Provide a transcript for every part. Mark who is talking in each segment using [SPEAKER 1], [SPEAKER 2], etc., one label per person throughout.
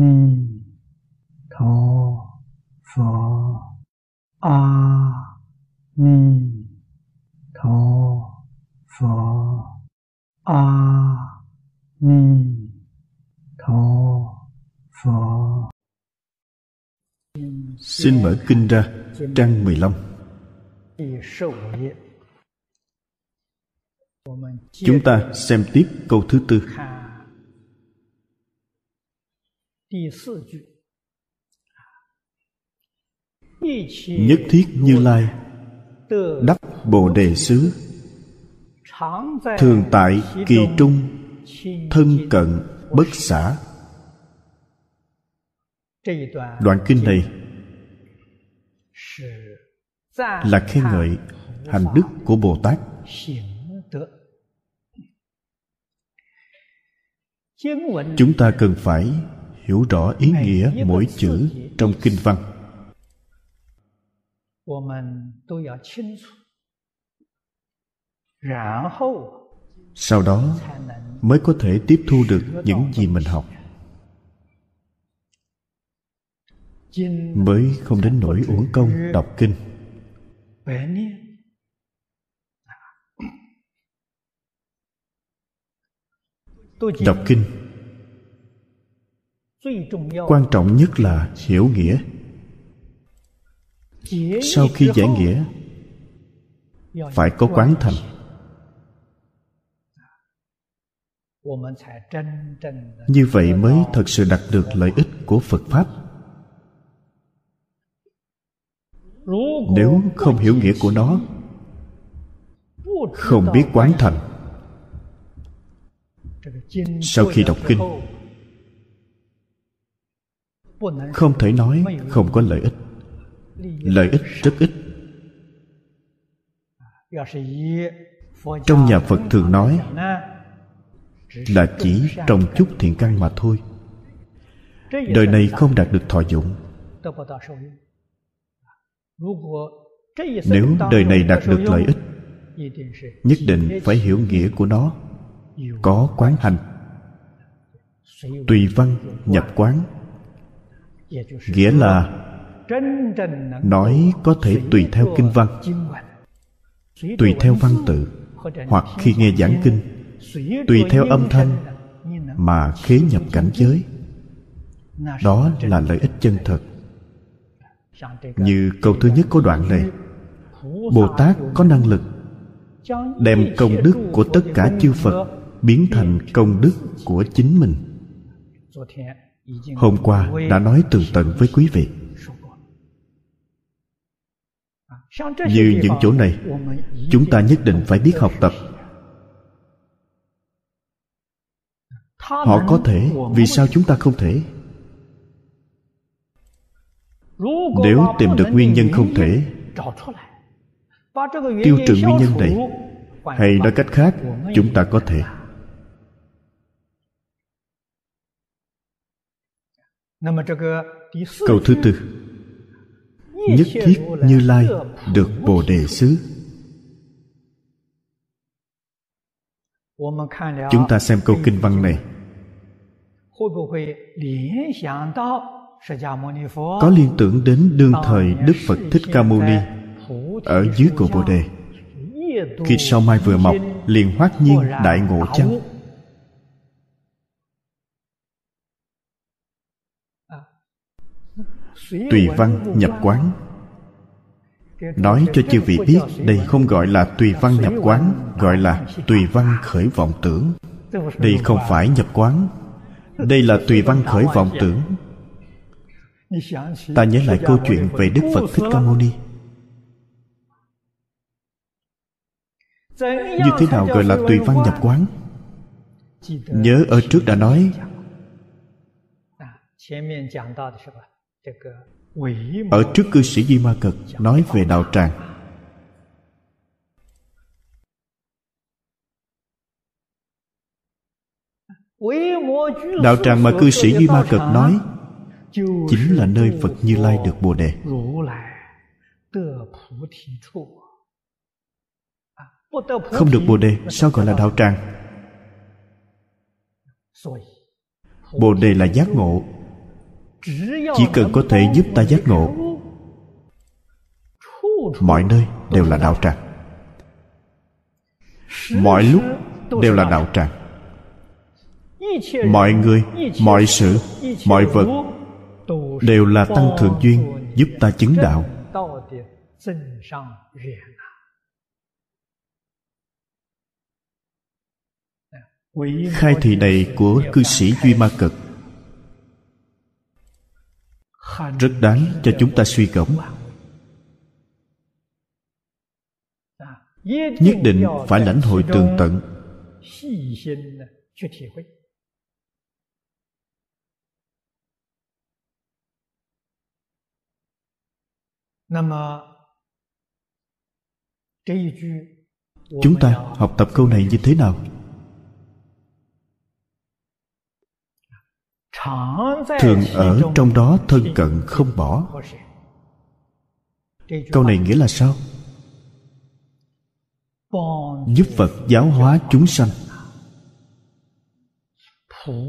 [SPEAKER 1] ni tho pho. A ni tho pho. A ni tho pho.
[SPEAKER 2] Xin mở kinh ra, trang 15 Chúng ta xem tiếp câu thứ tư. Nhất thiết Như Lai Đắc Bồ Đề Xứ Thường tại kỳ trung Thân cận bất xả Đoạn kinh này là khen ngợi hành đức của Bồ Tát. Chúng ta cần phải hiểu rõ ý nghĩa mỗi chữ trong kinh văn. Sau đó mới có thể tiếp thu được những gì mình học. mới không đến nỗi uổng công đọc kinh. Đọc kinh quan trọng nhất là hiểu nghĩa. Sau khi giải nghĩa phải có quán thành. Như vậy mới thật sự đạt được lợi ích của phật pháp. Nếu không hiểu nghĩa của nó không biết quán thành. Sau khi đọc kinh không thể nói không có lợi ích. Lợi ích rất ít. Trong nhà phật thường nói là chỉ trồng chút thiện căn mà thôi. Đời này không đạt được thọ dụng. Nếu đời này đạt được lợi ích, nhất định phải hiểu nghĩa của nó. Có quán hành, tùy văn, nhập quán nghĩa là nói có thể tùy theo kinh văn. Tùy theo văn tự, hoặc khi nghe giảng kinh, tùy theo âm thanh mà khế nhập cảnh giới. Đó là lợi ích chân thật. Như câu thứ nhất của đoạn này, bồ tát có năng lực đem công đức của tất cả chư phật biến thành công đức của chính mình hôm qua đã nói tường tận với quý vị. Như những chỗ này, chúng ta nhất định phải biết học tập. Họ có thể, vì sao chúng ta không thể? Nếu tìm được nguyên nhân không thể, tiêu trừ nguyên nhân này, hay nói cách khác, chúng ta có thể. Câu thứ tư. Nhất thiết như lai được bồ đề xứ. Chúng ta xem câu kinh văn này. Có liên tưởng đến đương thời đức phật thích ca mâu ni ở dưới cội bồ đề. Khi sao mai vừa mọc liền hoát nhiên đại ngộ chăng tùy văn nhập quán. Nói cho chư vị biết, đây không gọi là tùy văn nhập quán, gọi là tùy văn khởi vọng tưởng. Đây không phải nhập quán. Đây là tùy văn khởi vọng tưởng. Ta nhớ lại câu chuyện về đức phật thích ca mâu ni. Như thế nào gọi là tùy văn nhập quán? Nhớ ở trước đã nói ở trước cư sĩ di ma cực, nói về đạo tràng. Đạo tràng mà cư sĩ di ma cực nói chính là nơi phật như lai được bồ đề. Không được bồ đề, sao gọi là đạo tràng? Bồ đề là giác ngộ chỉ cần có thể giúp ta giác ngộ. Mọi nơi đều là đạo tràng. Mọi lúc đều là đạo tràng. Mọi người, mọi sự, mọi vật đều là tăng thượng duyên giúp ta chứng đạo. Khai thị này của cư sĩ duy ma cực rất đáng cho chúng ta suy cẩm nhất định phải lãnh hội tường tận. Chúng ta học tập câu này như thế nào? Thường ở trong đó thân cận không bỏ. câu này nghĩa là sao? Giúp phật giáo hóa chúng sanh.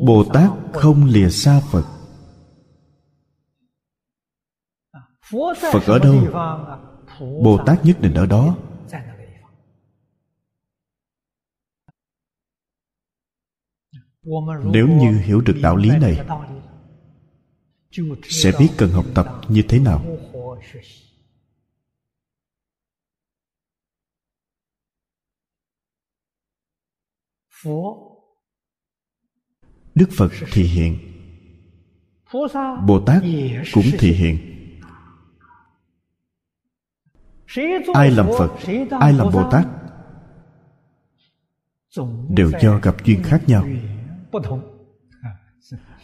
[SPEAKER 2] Bồ tát không lìa xa phật. Phật ở đâu? Bồ tát nhất định ở đó nếu như hiểu được đạo lý này, sẽ biết cần học tập như thế nào. Đức phật thì hiện, bồ tát cũng thì hiện. Ai làm phật, ai làm bồ tát, đều do gặp duyên khác nhau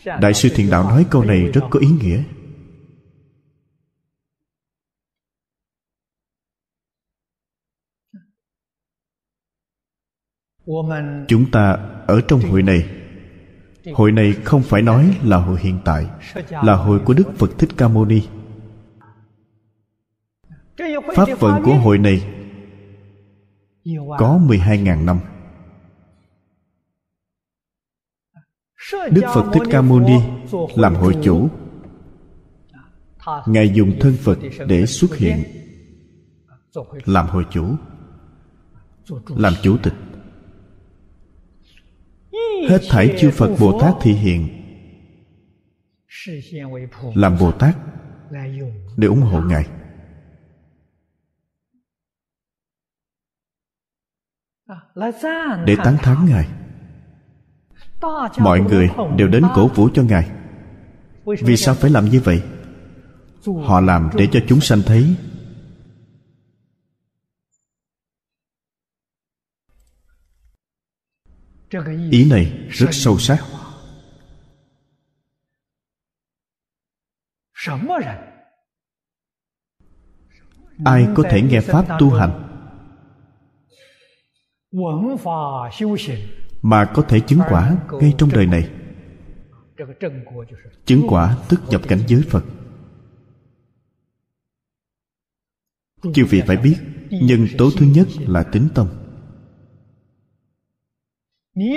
[SPEAKER 2] đại sư thiền đạo nói câu này rất có ý nghĩa. Chúng ta ở trong hội này. Hội này không phải nói là hội hiện tại là hội của đức phật thích ca mâu ni. Pháp vận của hội này có 12.000 năm Đức Phật Thích Ca Mâu Ni làm hội chủ. Ngài dùng thân Phật để xuất hiện Làm hội chủ, Làm chủ tịch. Hết thảy chư Phật Bồ Tát thị hiện Làm Bồ Tát Để ủng hộ Ngài. Để tán thán Ngài mọi người đều đến cổ vũ cho ngài. Vì sao phải làm như vậy? Họ làm để cho chúng sanh thấy. Ý này rất sâu sắc. Ai có thể nghe pháp tu hành? Mà có thể chứng quả ngay trong đời này. Chứng quả tức nhập cảnh giới phật. Chư vị phải biết, nhân tố thứ nhất là tính tâm.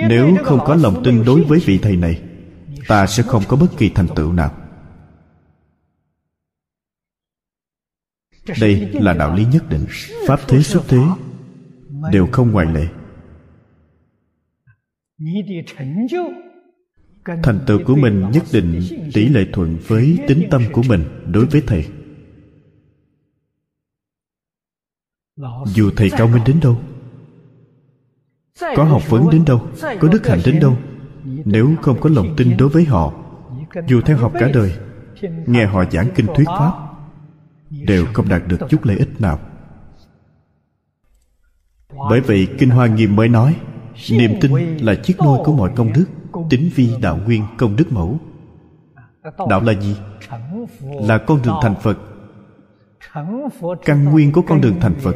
[SPEAKER 2] Nếu không có lòng tin đối với vị thầy này, ta sẽ không có bất kỳ thành tựu nào. Đây là đạo lý nhất định. Pháp thế xuất thế đều không ngoại lệ thành tựu của mình nhất định tỷ lệ thuận với tính tâm của mình đối với thầy. Dù thầy cao minh đến đâu có học vấn đến đâu có đức hạnh đến đâu nếu không có lòng tin đối với họ dù theo học cả đời nghe họ giảng kinh thuyết pháp đều không đạt được chút lợi ích nào. Bởi vậy kinh hoa nghiêm mới nói niềm tin là chiếc nôi của mọi công đức tính vi đạo nguyên công đức mẫu. Đạo là gì? Là con đường thành phật. Căn nguyên của con đường thành phật.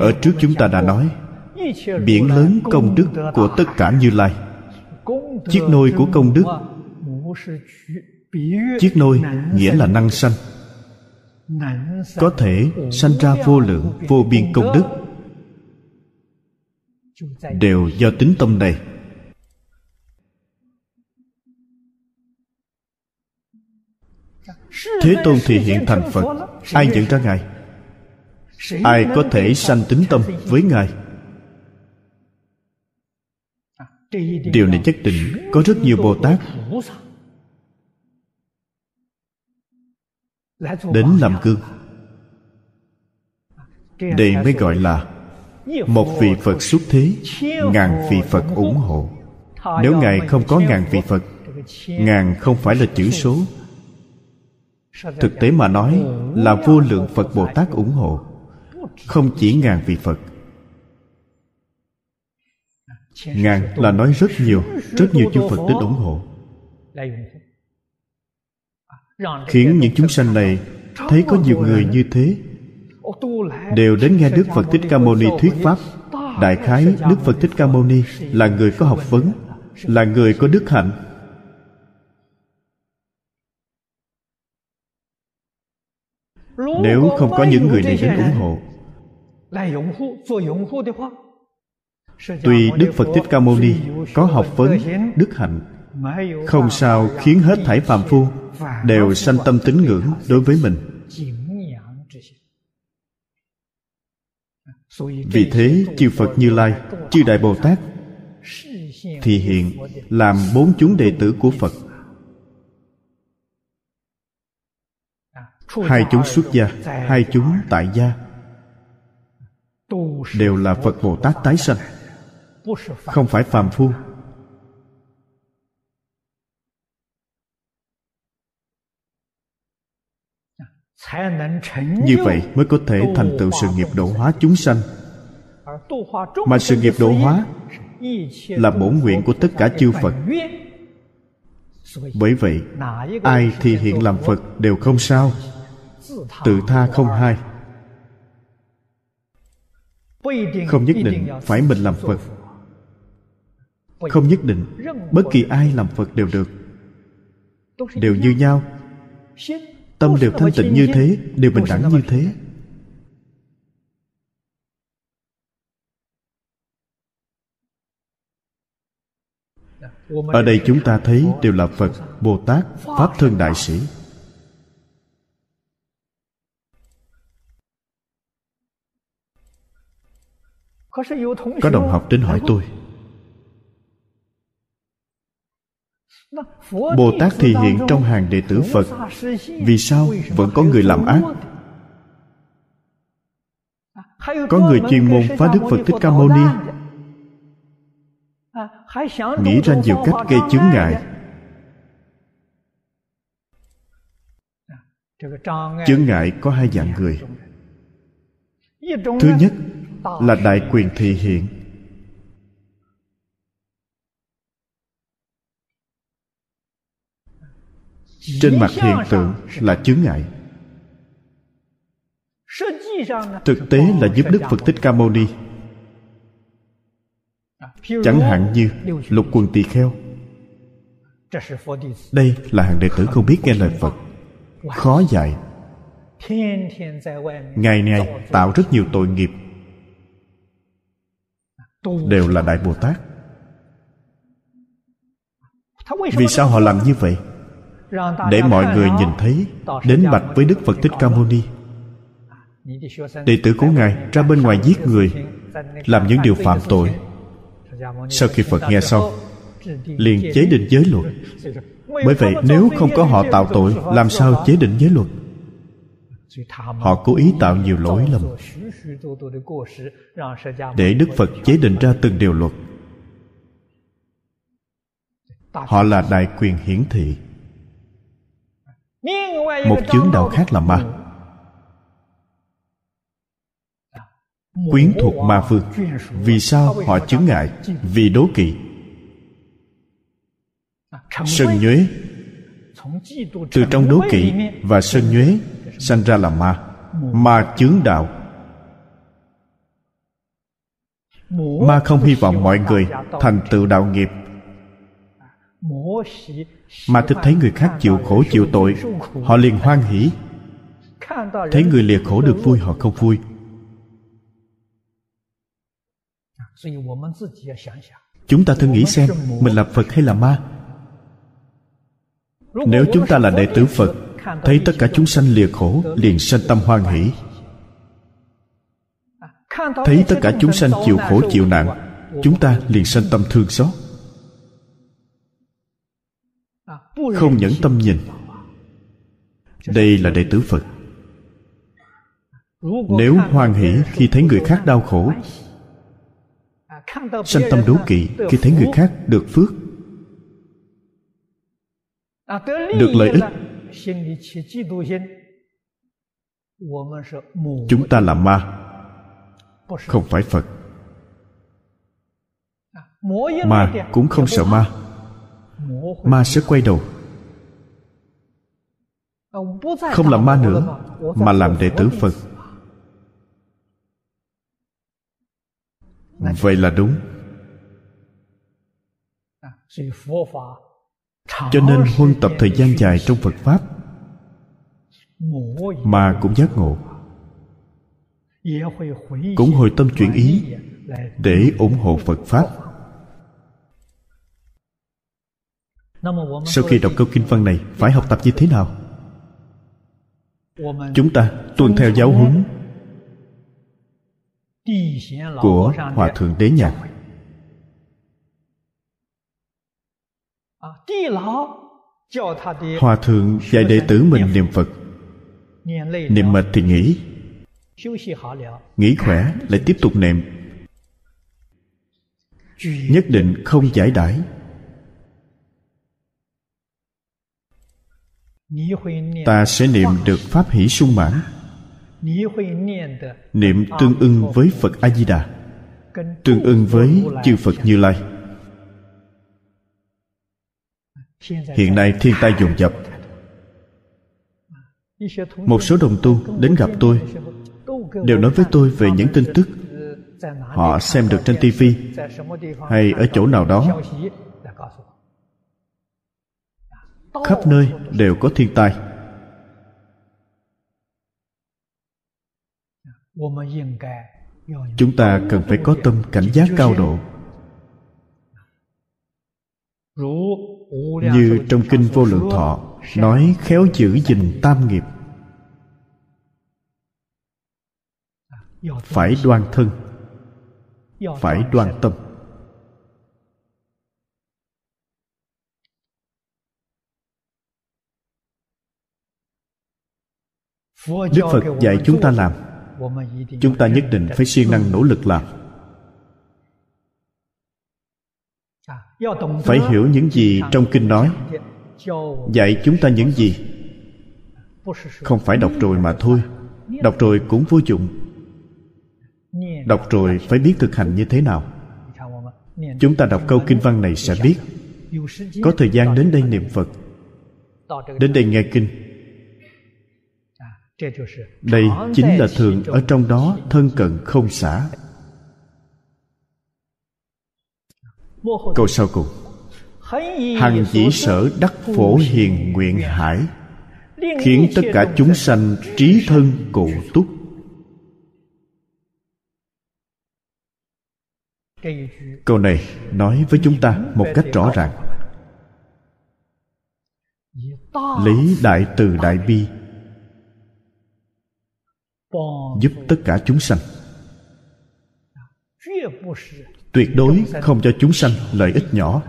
[SPEAKER 2] Ở trước chúng ta đã nói biển lớn công đức của tất cả như lai. Chiếc nôi của công đức. Chiếc nôi nghĩa là năng sanh. Có thể sanh ra vô lượng vô biên công đức đều do tính tâm này. Thế tôn thì hiện thành phật ai dẫn ra ngài? Ai có thể sanh tính tâm với ngài? Điều này chắc định có rất nhiều bồ tát. Đến làm cương, đây mới gọi là một vị phật xuất thế, ngàn vị phật ủng hộ. Nếu ngài không có ngàn vị phật, ngàn không phải là chữ số. Thực tế mà nói là vô lượng phật bồ tát ủng hộ, không chỉ ngàn vị phật. Ngàn là nói rất nhiều rất nhiều chư phật đến ủng hộ. Khiến những chúng sanh này thấy có nhiều người như thế đều đến nghe đức phật thích ca mâu ni thuyết pháp. Đại khái, đức phật thích ca mâu ni là người có học vấn, là người có đức hạnh. Nếu không có những người này đến ủng hộ, tuy đức phật thích ca mâu ni có học vấn, đức hạnh, không sao khiến hết thảy phàm phu đều sanh tâm tín ngưỡng đối với mình. Vì thế, chư phật như lai, chư đại bồ tát, thì hiện làm bốn chúng đệ tử của phật. Hai chúng xuất gia, hai chúng tại gia, đều là phật bồ tát tái sanh. Không phải phàm phu như vậy mới có thể thành tựu sự nghiệp độ hóa chúng sanh. Mà sự nghiệp độ hóa là bổn nguyện của tất cả chư phật. Bởi vậy, ai thì hiện làm phật đều không sao. Tự tha không hai. Không nhất định phải mình làm phật. Không nhất định bất kỳ ai làm phật đều được. Đều như nhau tâm đều thanh tịnh như thế, đều bình đẳng như thế. Ở đây chúng ta thấy đều là phật, bồ tát, pháp thân đại sĩ. Có đồng học đến hỏi tôi bồ tát thì hiện trong hàng đệ tử phật. Vì sao vẫn có người làm ác? Có người chuyên môn phá đức phật thích ca mâu ni? Nghĩ ra nhiều cách gây chướng ngại. Chướng ngại có hai dạng người. Thứ nhất là đại quyền thị hiện. Trên mặt hiện tượng là chướng ngại. Thực tế là giúp đức phật thích ca mâu ni. Chẳng hạn như lục quần tỳ kheo. Đây là hàng đệ tử không biết nghe lời phật. Khó dạy. Ngày ngày tạo rất nhiều tội nghiệp. Đều là đại bồ tát. Vì sao họ làm như vậy? Để mọi người nhìn thấy, đến bạch với đức phật thích ca mâu ni. Đệ tử của ngài ra bên ngoài giết người, làm những điều phạm tội. Sau khi phật nghe xong, liền chế định giới luật. Bởi vậy, nếu không có họ tạo tội, làm sao chế định giới luật? Họ cố ý tạo nhiều lỗi lầm. Để đức phật chế định ra từng điều luật. Họ là đại quyền hiển thị một chướng đạo khác là ma. Quyến thuộc ma phương. Vì sao họ chướng ngại? Vì đố kỵ. Sân nhuế. Từ trong đố kỵ và sân nhuế sanh ra là ma. Ma chướng đạo. Ma không hy vọng mọi người thành tựu đạo nghiệp mà thích thấy người khác chịu khổ, chịu tội, họ liền hoan hỷ. Thấy người lìa khổ được vui, họ không vui. Chúng ta thử nghĩ xem, mình là phật hay là ma? Nếu chúng ta là đệ tử phật, thấy tất cả chúng sanh lìa khổ, liền sanh tâm hoan hỷ. Thấy tất cả chúng sanh chịu khổ, chịu nạn, chúng ta liền sanh tâm thương xót không nhẫn tâm nhìn. Đây là đệ tử phật. Nếu hoan hỷ khi thấy người khác đau khổ, sanh tâm đố kỵ khi thấy người khác được phước, được lợi ích, chúng ta là ma, không phải phật. Ma cũng không sợ ma ma sẽ quay đầu. Không làm ma nữa, mà làm đệ tử phật. Vậy là đúng. Cho nên huân tập thời gian dài trong phật pháp mà cũng giác ngộ. Cũng hồi tâm chuyển ý để ủng hộ phật pháp. Sau khi đọc câu kinh văn này phải học tập như thế nào? Chúng ta tuân theo giáo huấn của hòa thượng đế nhạc. Hòa thượng dạy đệ tử mình niệm phật. Niệm mệt thì nghỉ. Nghỉ khỏe lại tiếp tục niệm. Nhất định không giải đãi ta sẽ niệm được pháp hỷ sung mãn. niệm tương ưng với phật a di đà tương ưng với chư phật như lai. Hiện nay thiên tai dồn dập. Một số đồng tu đến gặp tôi. Đều nói với tôi về những tin tức. Họ xem được trên tivi hay ở chỗ nào đó khắp nơi đều có thiên tai. Chúng ta cần phải có tâm cảnh giác cao độ. Như trong kinh vô lượng thọ, nói khéo giữ gìn tam nghiệp. Phải đoan thân. Phải đoan tâm. Đức phật dạy chúng ta làm. Chúng ta nhất định phải siêng năng nỗ lực làm. Phải hiểu những gì trong kinh nói. Dạy chúng ta những gì? Không phải đọc rồi mà thôi. Đọc rồi cũng vô dụng. Đọc rồi phải biết thực hành như thế nào. Chúng ta đọc câu kinh văn này sẽ biết. Có thời gian đến đây niệm phật. Đến đây nghe kinh đây chính là thường ở trong đó thân cận không xả. Câu sau cùng. Hằng dĩ sở đắc phổ hiền nguyện hải, khiến tất cả chúng sanh trí thân cụ túc. Câu này nói với chúng ta một cách rõ ràng. Lý đại từ đại bi giúp tất cả chúng sanh. Tuyệt đối không cho chúng sanh lợi ích nhỏ.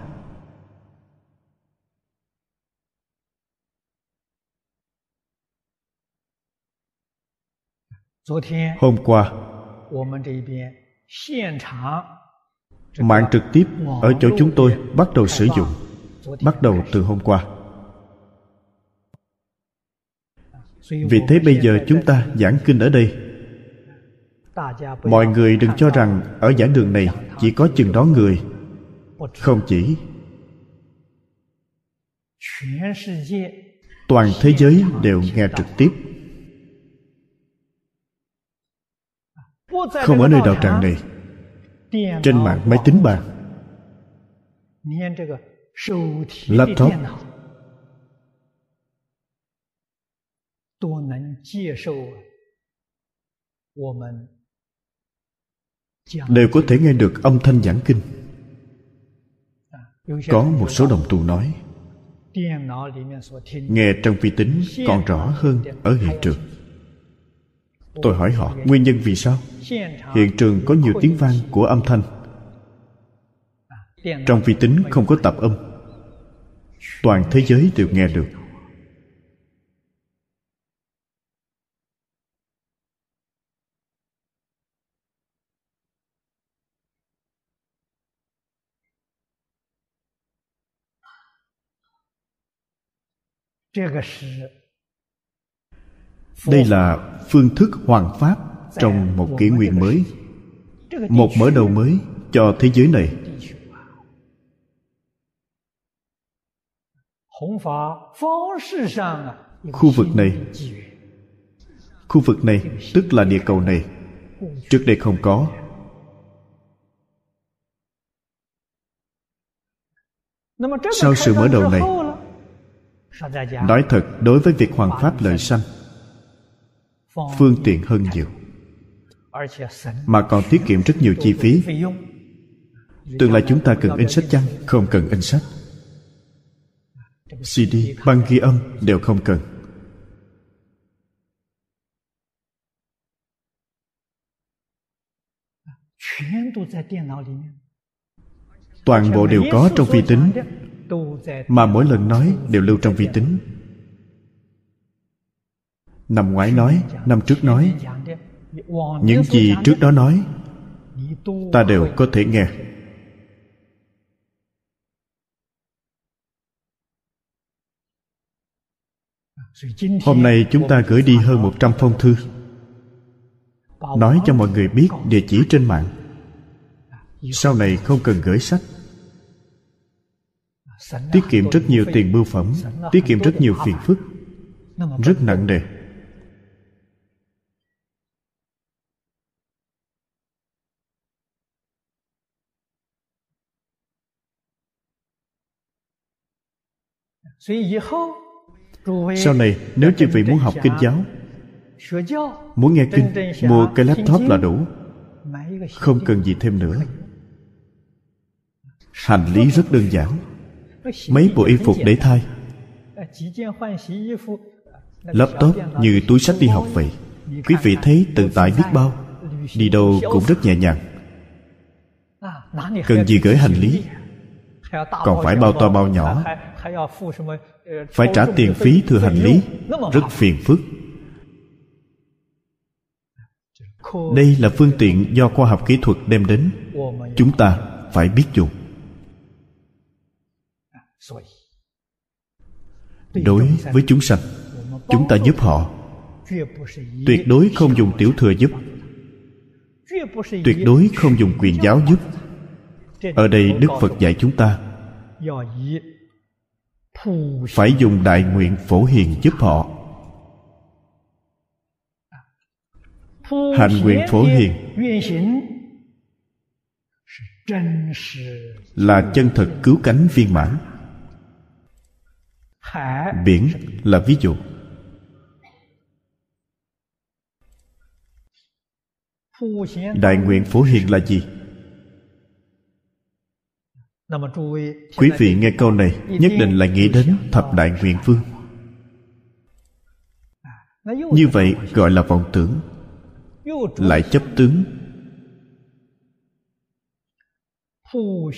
[SPEAKER 2] Hôm qua, mạng trực tiếp ở chỗ chúng tôi bắt đầu sử dụng, bắt đầu từ hôm qua. Vì thế bây giờ chúng ta giảng kinh ở đây. Mọi người đừng cho rằng ở giảng đường này chỉ có chừng đó người. Không chỉ. Toàn thế giới đều nghe trực tiếp. Không ở nơi đạo tràng này. Trên mạng máy tính bàn laptop. Đều có thể nghe được âm thanh giảng kinh. Có một số đồng tu nói nghe trong vi tính còn rõ hơn ở hiện trường. Tôi hỏi họ nguyên nhân vì sao? hiện trường có nhiều tiếng vang của âm thanh. Trong vi tính không có tạp âm. Toàn thế giới đều nghe được đây là phương thức hoàn pháp trong một kỷ nguyên mới một mở đầu mới cho thế giới này. Khu vực này. khu vực này tức là địa cầu này. Trước đây không có. Sau sự mở đầu này nói thật, đối với việc hoàn pháp lợi sanh, phương tiện hơn nhiều. Mà còn tiết kiệm rất nhiều chi phí. Tương lai chúng ta cần in sách chăng? Không cần in sách. Cd băng ghi âm đều không cần. Toàn bộ đều có trong vi tính mà mỗi lần nói đều lưu trong vi tính. Năm ngoái nói, năm trước nói, những gì trước đó nói, ta đều có thể nghe. Hôm nay chúng ta gửi đi hơn một trăm phong thư, nói cho mọi người biết địa chỉ trên mạng. Sau này không cần gửi sách tiết kiệm rất nhiều tiền bưu phẩm tiết kiệm rất nhiều phiền phức. Rất nặng nề. Sau này nếu chư vị muốn học kinh giáo muốn nghe kinh mua cái laptop là đủ không cần gì thêm nữa. Hành lý rất đơn giản mấy bộ y phục để thay laptop như túi sách đi học vậy. Quý vị thấy tự tại biết bao. Đi đâu cũng rất nhẹ nhàng. Cần gì gửi hành lý? Còn phải bao to bao nhỏ. Phải trả tiền phí thừa hành lý. Rất phiền phức. Đây là phương tiện do khoa học kỹ thuật đem đến. Chúng ta phải biết dùng đối với chúng sanh chúng ta giúp họ tuyệt đối không dùng tiểu thừa giúp. tuyệt đối không dùng quyền giáo giúp. Ở đây đức phật dạy chúng ta phải dùng đại nguyện phổ hiền giúp họ. Hành nguyện phổ hiền là chân thật cứu cánh viên mãn biển là ví dụ. Đại nguyện phổ hiền là gì? Quý vị nghe câu này nhất định là nghĩ đến thập đại nguyện vương. Như vậy gọi là vọng tưởng. Lại chấp tướng.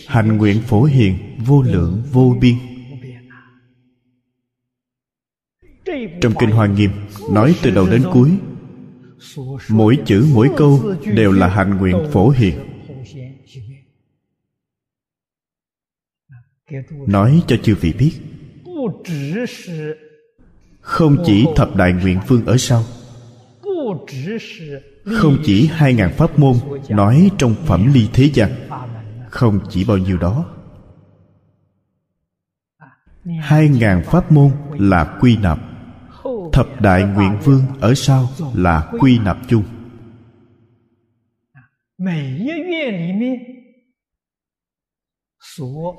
[SPEAKER 2] Hành nguyện phổ hiền vô lượng vô biên trong kinh hoa nghiêm, nói từ đầu đến cuối, mỗi chữ, mỗi câu đều là hạnh nguyện phổ hiền. Nói cho chư vị biết, không chỉ thập đại nguyện phương ở sau, không chỉ hai ngàn pháp môn nói trong phẩm ly thế gian, không chỉ bao nhiêu đó. Hai ngàn pháp môn là quy nạp thập đại nguyện vương ở sau là quy nạp chung.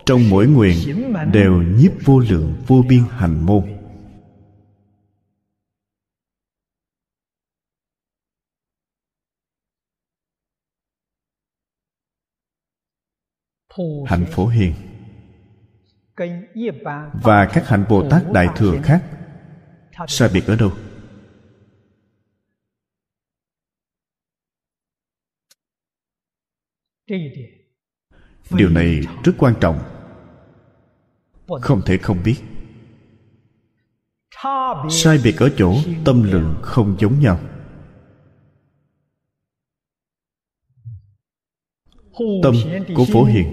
[SPEAKER 2] Trong mỗi nguyện đều nhiếp vô lượng vô biên hành môn. Hạnh phổ hiền. Và các hạnh bồ tát đại thừa khác sai biệt ở đâu? Điều này rất quan trọng. Không thể không biết. Sai biệt ở chỗ tâm lượng không giống nhau. Tâm của phổ hiền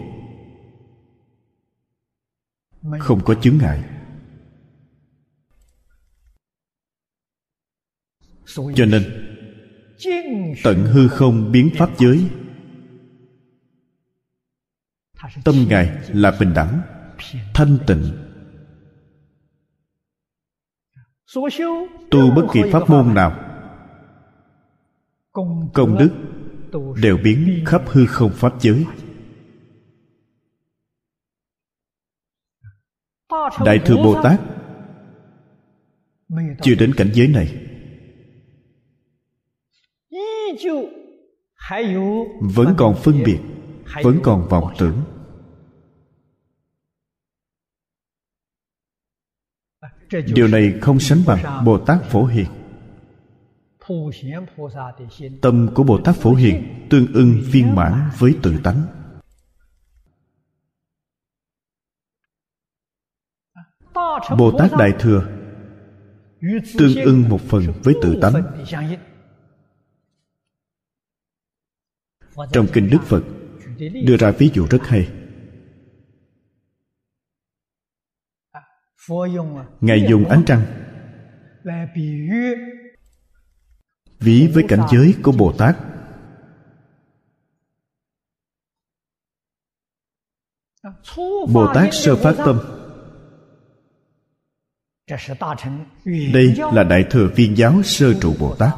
[SPEAKER 2] không có chướng ngại cho nên tận hư không biến pháp giới. tâm ngài là bình đẳng thanh tịnh. Tu bất kỳ pháp môn nào công đức đều biến khắp hư không pháp giới. Đại thừa bồ tát chưa đến cảnh giới này vẫn còn phân biệt vẫn còn vọng tưởng. Điều này không sánh bằng bồ tát phổ hiền. Tâm của bồ tát phổ hiền tương ưng viên mãn với tự tánh. Bồ tát đại thừa tương ưng một phần với tự tánh trong kinh đức phật, đưa ra ví dụ rất hay. Ngài dùng ánh trăng ví với cảnh giới của bồ tát. Bồ tát sơ phát tâm. Đây là đại thừa viên giáo sơ trụ bồ tát,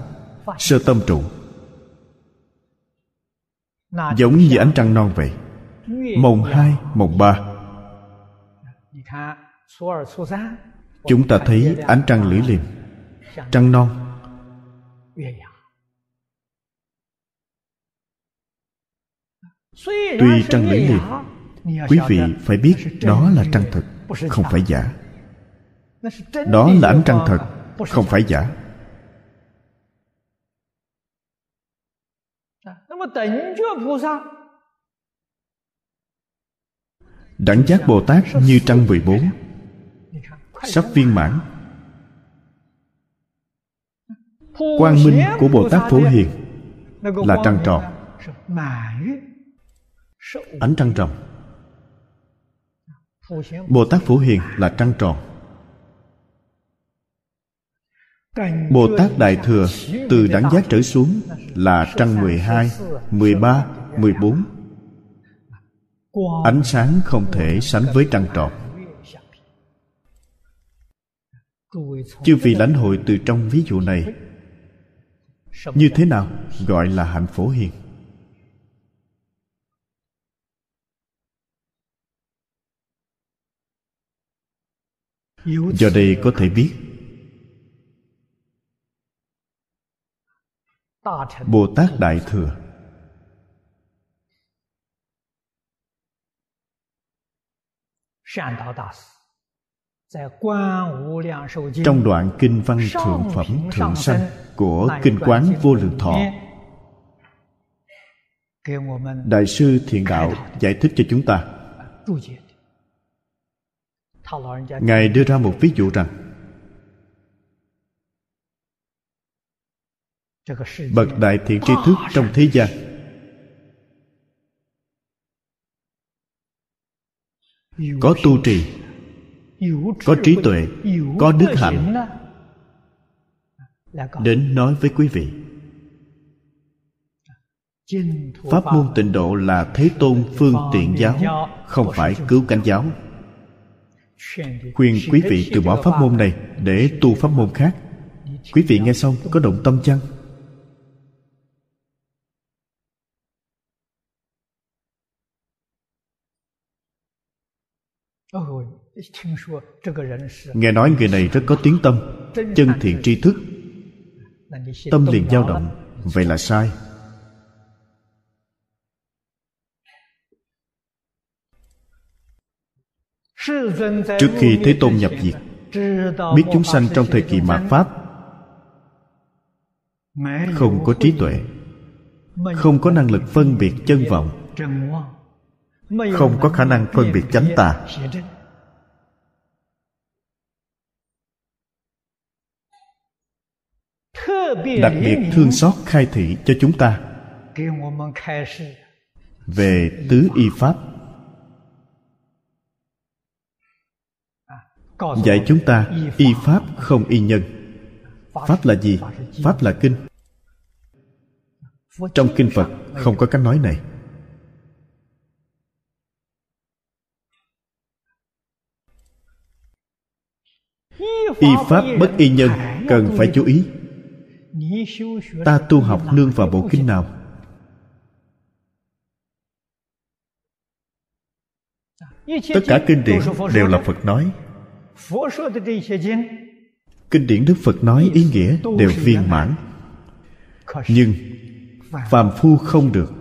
[SPEAKER 2] sơ tâm trụ giống như ánh trăng non vậy. Mồng hai mồng ba. Chúng ta thấy ánh trăng lưỡi liềm trăng non. Tuy trăng lưỡi liềm quý vị phải biết đó là trăng thật không phải giả. Đó là ánh trăng thật không phải giả Đẳng giác Bồ Tát như trăng 14 Sắp viên mãn. Quang minh của Bồ Tát Phổ Hiền Là trăng tròn. Ánh trăng tròn. Bồ Tát Phổ Hiền là trăng tròn. Bồ Tát Đại Thừa từ đẳng giác trở xuống là trăng 12, 13, 14 Ánh sáng không thể sánh với trăng tròn. Chư vị lãnh hội từ trong ví dụ này Như thế nào gọi là hạnh phổ hiền? Do đây có thể biết Bồ Tát Đại Thừa. Trong đoạn Kinh Văn Thượng Phẩm Thượng Sanh của Kinh Quán Vô Lượng Thọ, Đại sư Thiện Đạo giải thích cho chúng ta. Ngài đưa ra một ví dụ rằng bậc đại thiện tri thức trong thế gian. Có tu trì có trí tuệ có đức hạnh. Đến nói với quý vị pháp môn tịnh độ là thế tôn phương tiện giáo không phải cứu cánh giáo. Khuyên quý vị từ bỏ pháp môn này để tu pháp môn khác. Quý vị nghe xong có động tâm chăng nghe nói người này rất có tiếng tâm chân thiện tri thức。tâm liền dao động vậy là sai trước khi thế tôn nhập diệt biết chúng sanh trong thời kỳ mạt pháp。không có trí tuệ không có năng lực phân biệt chân vọng không có khả năng phân biệt chánh tà đặc biệt thương xót khai thị cho chúng ta. Về tứ y pháp, dạy chúng ta y pháp không y nhân. Pháp là gì? Pháp là kinh. Trong kinh phật không có cách nói này. Y pháp bất y nhân cần phải chú ý ta tu học nương vào bộ kinh nào? Tất cả kinh điển đều là phật nói. Kinh điển đức phật nói ý nghĩa đều viên mãn. Nhưng phàm phu không được.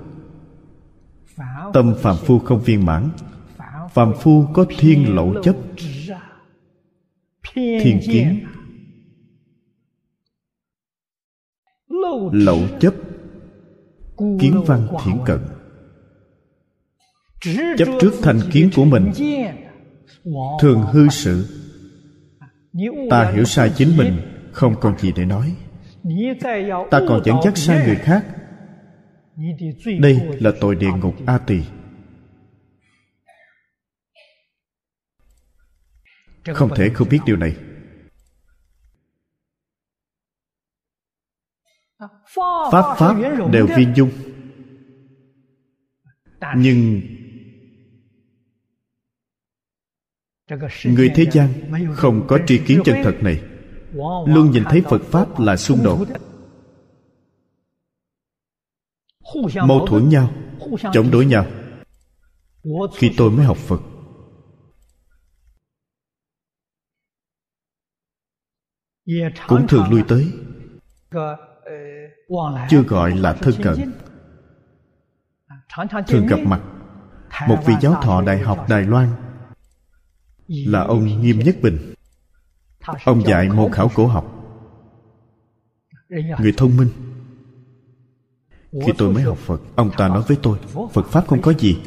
[SPEAKER 2] Tâm phàm phu không viên mãn. Phàm phu có thiên lậu chấp thiên kiến lậu chấp. Kiến văn thiển cận. Chấp trước thành kiến của mình. thường hư sự. Ta hiểu sai chính mình không còn gì để nói. Ta còn dẫn dắt sai người khác. Đây là tội địa ngục a tỳ. Không thể không biết điều này pháp pháp đều viên dung nhưng người thế gian không có tri kiến chân thật này, luôn nhìn thấy phật pháp là xung đột. Mâu thuẫn nhau, chống đối nhau. Khi tôi mới học phật, cũng thường lui tới chưa gọi là thân cận thường gặp mặt một vị giáo thọ đại học đài loan là ông nghiêm nhất bình. Ông dạy môn khảo cổ học. Người thông minh. Khi tôi mới học phật ông ta nói với tôi phật pháp không có gì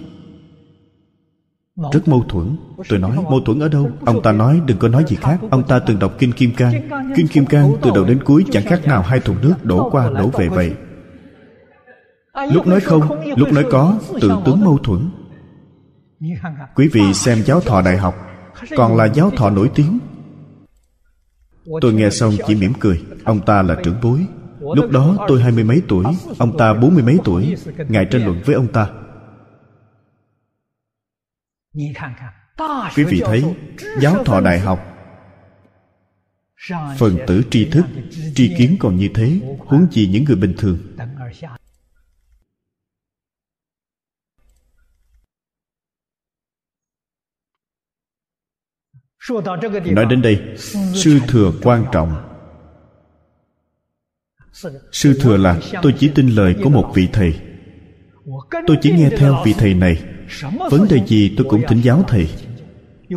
[SPEAKER 2] rất mâu thuẫn. Tôi nói, mâu thuẫn ở đâu? Ông ta nói, đừng có nói gì khác. Ông ta từng đọc kinh kim cang. Kinh kim cang từ đầu đến cuối chẳng khác nào hai thùng nước đổ qua, đổ về vậy. Lúc nói không, lúc nói có, tự tướng mâu thuẫn. Quý vị xem giáo thọ đại học, còn là giáo thọ nổi tiếng. Tôi nghe xong chỉ mỉm cười. Ông ta là trưởng bối. Lúc đó tôi hai mươi mấy tuổi, ông ta bốn mươi mấy tuổi. Ngài tranh luận với ông ta quý vị thấy giáo thọ đại học phần tử tri thức tri kiến còn như thế huống gì những người bình thường. nói đến đây sư thừa quan trọng. sư thừa là tôi chỉ tin lời của một vị thầy. tôi chỉ nghe theo vị thầy này vấn đề gì tôi cũng thỉnh giáo thầy.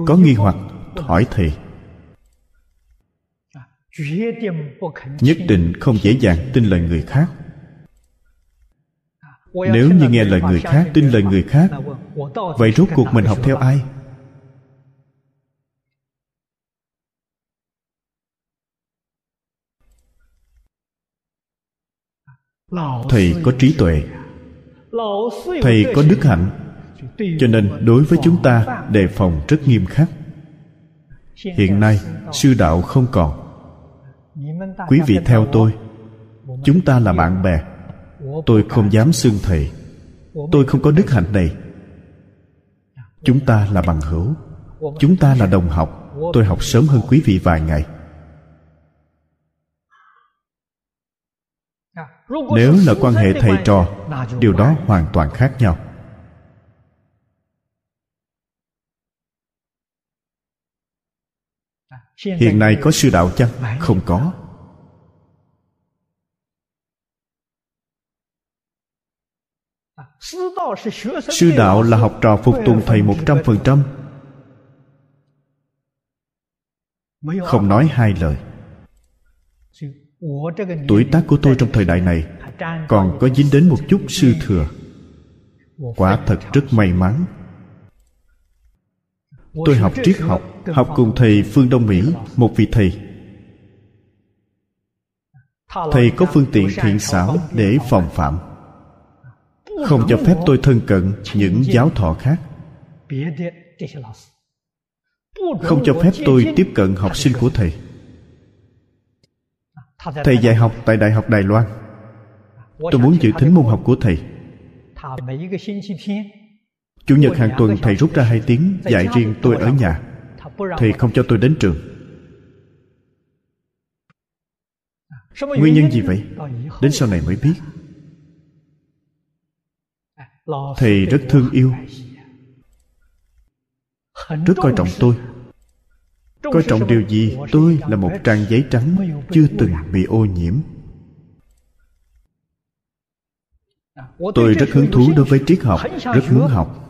[SPEAKER 2] Có nghi hoặc, hỏi thầy. Nhất định không dễ dàng tin lời người khác. Nếu như nghe lời người khác, tin lời người khác, vậy rốt cuộc mình học theo ai? Thầy có trí tuệ. Thầy có đức hạnh cho nên đối với chúng ta, đề phòng rất nghiêm khắc. Hiện nay, sư đạo không còn. Quý vị theo tôi, chúng ta là bạn bè. Tôi không dám xưng thầy. Tôi không có đức hạnh này. Chúng ta là bằng hữu. Chúng ta là đồng học. Tôi học sớm hơn quý vị vài ngày. Nếu là quan hệ thầy trò, điều đó hoàn toàn khác nhau. Hiện nay có sư đạo chăng? Không có. Sư đạo là học trò phục tùng thầy một trăm phần trăm. Không nói hai lời. Tuổi tác của tôi trong thời đại này còn có dính đến một chút sư thừa. Quả thật rất may mắn. Tôi học triết học học cùng thầy phương đông mỹ một vị thầy. Thầy có phương tiện thiện xảo để phòng phạm. Không cho phép tôi thân cận những giáo thọ khác. Không cho phép tôi tiếp cận học sinh của thầy. Thầy dạy học tại đại học đài loan. Tôi muốn dự thính môn học của thầy. Chủ nhật hàng tuần thầy rút ra hai tiếng dạy riêng tôi ở nhà thầy không cho tôi đến trường. Nguyên nhân gì vậy? đến sau này mới biết. Thầy rất thương yêu. rất coi trọng tôi. coi trọng điều gì? tôi là một trang giấy trắng chưa từng bị ô nhiễm. Tôi rất hứng thú đối với triết học rất muốn học.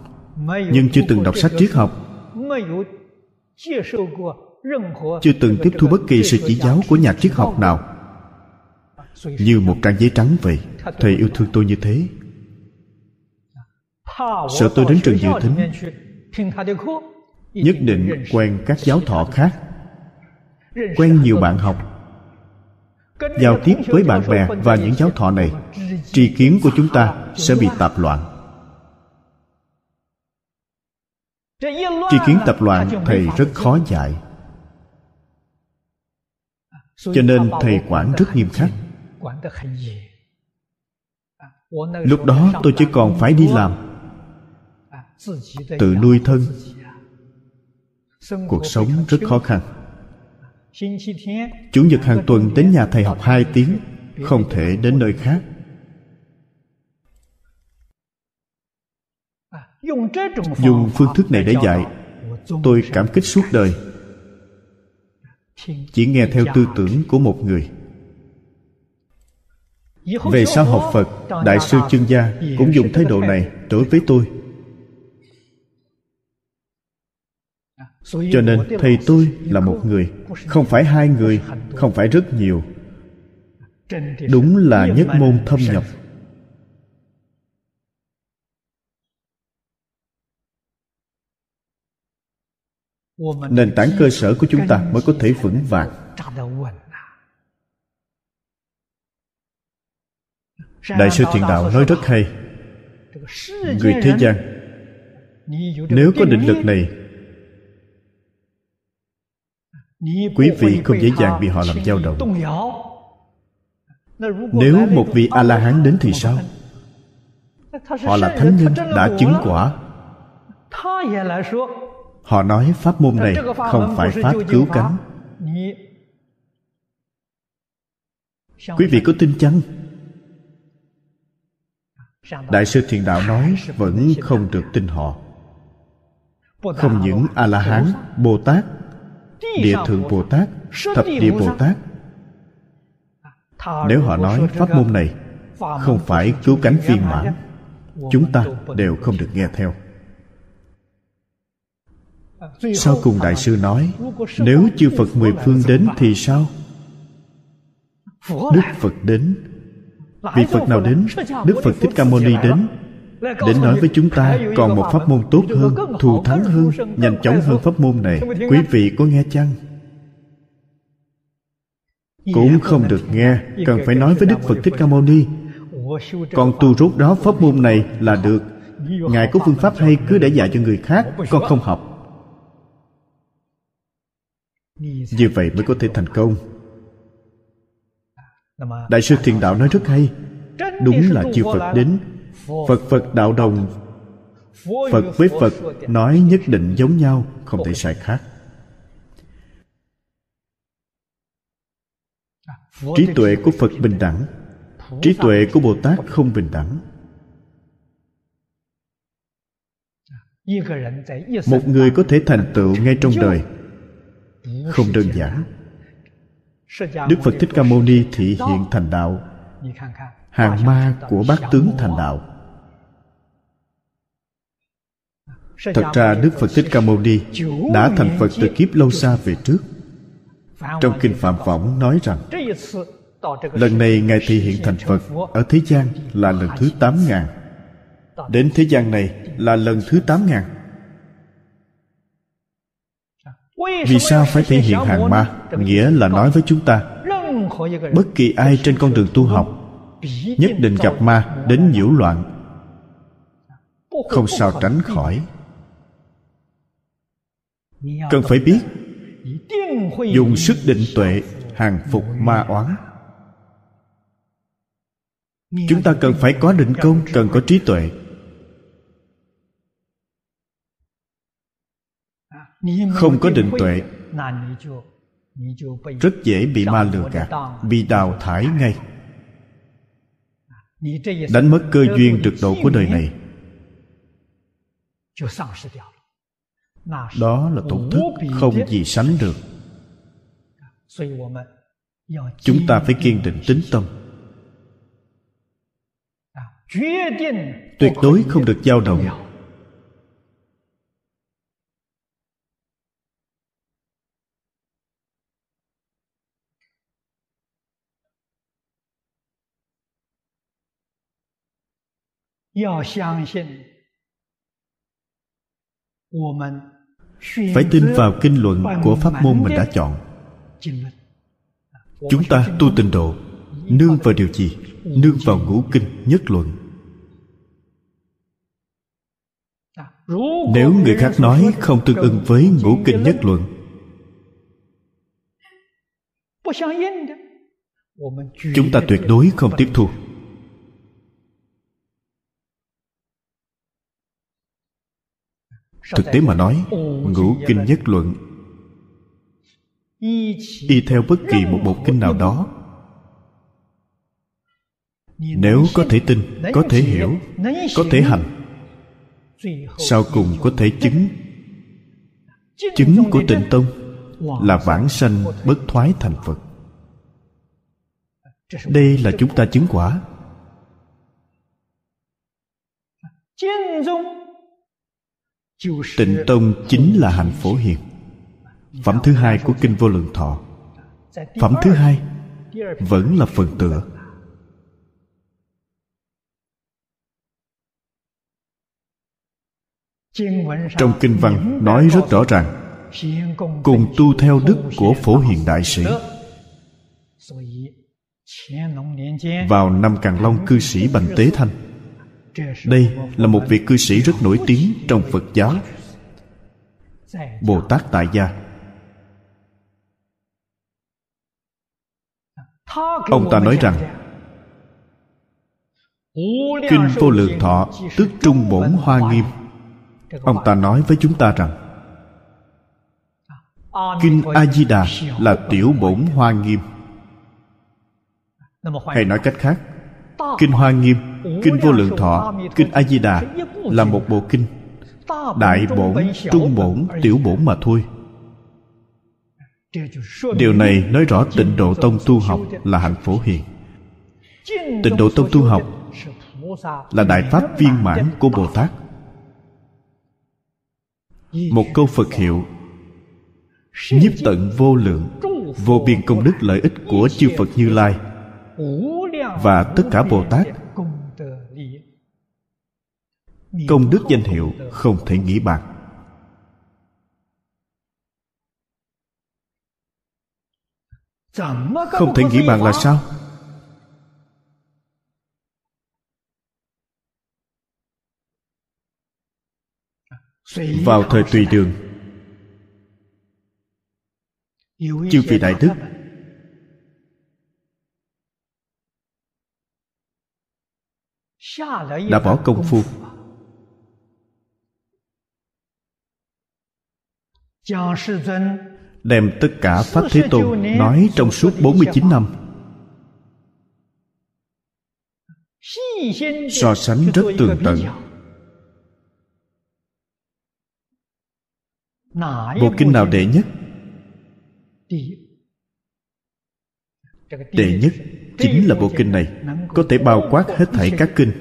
[SPEAKER 2] Nhưng chưa từng đọc sách triết học chưa từng tiếp thu bất kỳ sự chỉ giáo của nhà triết học nào. Như một trang giấy trắng vậy thầy yêu thương tôi như thế. Sợ tôi đến trường dự thính nhất định quen các giáo thọ khác quen nhiều bạn học. Giao tiếp với bạn bè và những giáo thọ này tri kiến của chúng ta sẽ bị tạp loạn tri kiến tập loạn thầy rất khó dạy. Cho nên thầy quản rất nghiêm khắc. Lúc đó tôi chỉ còn phải đi làm tự nuôi thân. Cuộc sống rất khó khăn. Chủ nhật hàng tuần đến nhà thầy học hai tiếng không thể đến nơi khác dùng phương thức này để dạy. tôi cảm kích suốt đời. Chỉ nghe theo tư tưởng của một người. Về sau học phật đại sư chân gia cũng dùng thái độ này đối với tôi. Cho nên thầy tôi là một người không phải hai người không phải rất nhiều. Đúng là nhất môn thâm nhập nền tảng cơ sở của chúng ta mới có thể vững vàng. đại sư thiện đạo nói rất hay. Người thế gian nếu có định lực này quý vị không dễ dàng bị họ làm dao động. nếu một vị a la hán đến thì sao? họ là thánh nhân đã chứng quả họ nói pháp môn này không phải pháp cứu cánh. Quý vị có tin chăng? Đại sư thiền đạo nói vẫn không được tin họ. Không những a la hán bồ tát địa thượng bồ tát thập địa bồ tát nếu họ nói pháp môn này không phải cứu cánh viên mãn chúng ta đều không được nghe theo sau cùng đại sư nói, nếu chư phật mười phương đến thì sao? Đức phật đến. Vị phật nào đến? Đức phật thích ca mâu ni đến. Đến nói với chúng ta, còn một pháp môn tốt hơn, thù thắng hơn, nhanh chóng hơn pháp môn này. Quý vị có nghe chăng? Cũng không được nghe, cần phải nói với đức phật thích ca mâu ni. Còn tu rốt đó, pháp môn này là được. Ngài có phương pháp hay cứ để dạy cho người khác, con không học như vậy mới có thể thành công. Đại sư thiền đạo nói rất hay. Đúng là chư phật đến, phật phật đạo đồng, phật với phật nói nhất định giống nhau, không thể sai khác. Trí tuệ của phật bình đẳng, trí tuệ của bồ tát không bình đẳng. Một người có thể thành tựu ngay trong đời không đơn giản. Đức phật thích ca mâu ni thị hiện thành đạo. Hàng ma của bát tướng thành đạo. Thật ra đức phật thích ca mâu ni đã thành phật từ kiếp lâu xa về trước. Trong kinh phạm võng nói rằng, lần này ngài thị hiện thành phật ở thế gian là lần thứ tám ngàn. Đến thế gian này là lần thứ tám ngàn vì sao phải thể hiện hàng ma, nghĩa là nói với chúng ta, bất kỳ ai trên con đường tu học nhất định gặp ma đến nhiễu loạn, không sao tránh khỏi. Cần phải biết, dùng sức định tuệ, hàng phục ma oán. Chúng ta cần phải có định công, cần có trí tuệ. Không có định tuệ. rất dễ bị ma lừa gạt bị đào thải ngay. Đánh mất cơ duyên trực độ của đời này. đó là tổn thất không gì sánh được. chúng ta phải kiên định tính tâm. Tuyệt đối không được dao động phải tin vào kinh luận của pháp môn mình đã chọn。chúng ta tu tịnh độ nương vào điều gì nương vào ngũ kinh nhất luận。nếu người khác nói không tương ưng với ngũ kinh nhất luận。chúng ta tuyệt đối không tiếp thu thực tế mà nói, ngũ kinh nhất luận, y theo bất kỳ một bộ kinh nào đó. Nếu có thể tin, có thể hiểu, có thể hành, sau cùng có thể chứng. Chứng của tịnh tông là vãng sanh bất thoái thành phật. Đây là chúng ta chứng quả tịnh tông chính là hạnh phổ hiền. Phẩm thứ hai của kinh vô lượng thọ. Phẩm thứ hai vẫn là phần tựa. Trong kinh văn nói rất rõ ràng, cùng tu theo đức của phổ hiền đại sĩ. Vào năm càng long cư sĩ bành tế thanh đây là một vị cư sĩ rất nổi tiếng trong phật giáo bồ tát tại gia. Ông ta nói rằng, kinh vô lượng thọ tức trung bổn hoa nghiêm. Ông ta nói với chúng ta rằng, kinh a di đà là tiểu bổn hoa nghiêm. Hay nói cách khác kinh hoa nghiêm kinh vô lượng thọ kinh a di đà là một bộ kinh đại bổn trung bổn tiểu bổn mà thôi. Điều này nói rõ tịnh độ tông tu học là hạnh phổ hiền. Tịnh độ tông tu học là đại pháp viên mãn của bồ tát. Một câu phật hiệu nhiếp tận vô lượng vô biên công đức lợi ích của chư phật như lai và tất cả bồ tát. Công đức danh hiệu không thể nghĩ bạc không thể nghĩ bạc là sao? Vào thời tùy đường, chư vị đại đức đã bỏ công phu. Đem tất cả Pháp Thế Tôn nói trong suốt 49 năm. So sánh rất tường tận. Bộ kinh nào đệ nhất? Đệ nhất chính là bộ kinh này, có thể bao quát hết thảy các kinh.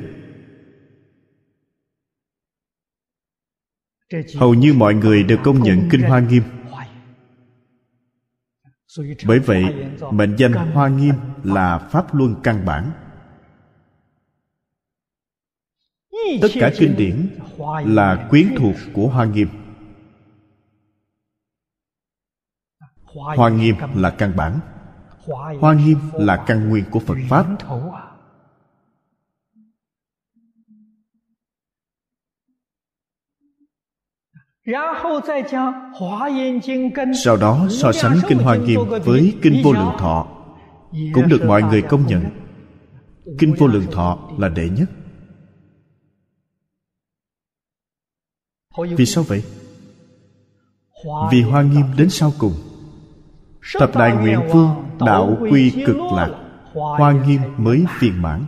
[SPEAKER 2] Hầu như mọi người đều công nhận kinh hoa nghiêm. Bởi vậy, mệnh danh hoa nghiêm là pháp luân căn bản. Tất cả kinh điển là quyến thuộc của hoa nghiêm. Hoa nghiêm là căn bản hoa nghiêm là căn nguyên của phật pháp. Sau đó, so sánh kinh hoa nghiêm với kinh vô lượng thọ, cũng được mọi người công nhận. Kinh vô lượng thọ là đệ nhất. Vì sao vậy? Vì hoa nghiêm đến sau cùng. Thập đại nguyện vương đạo quy cực lạc Hoa nghiêm mới viên mãn.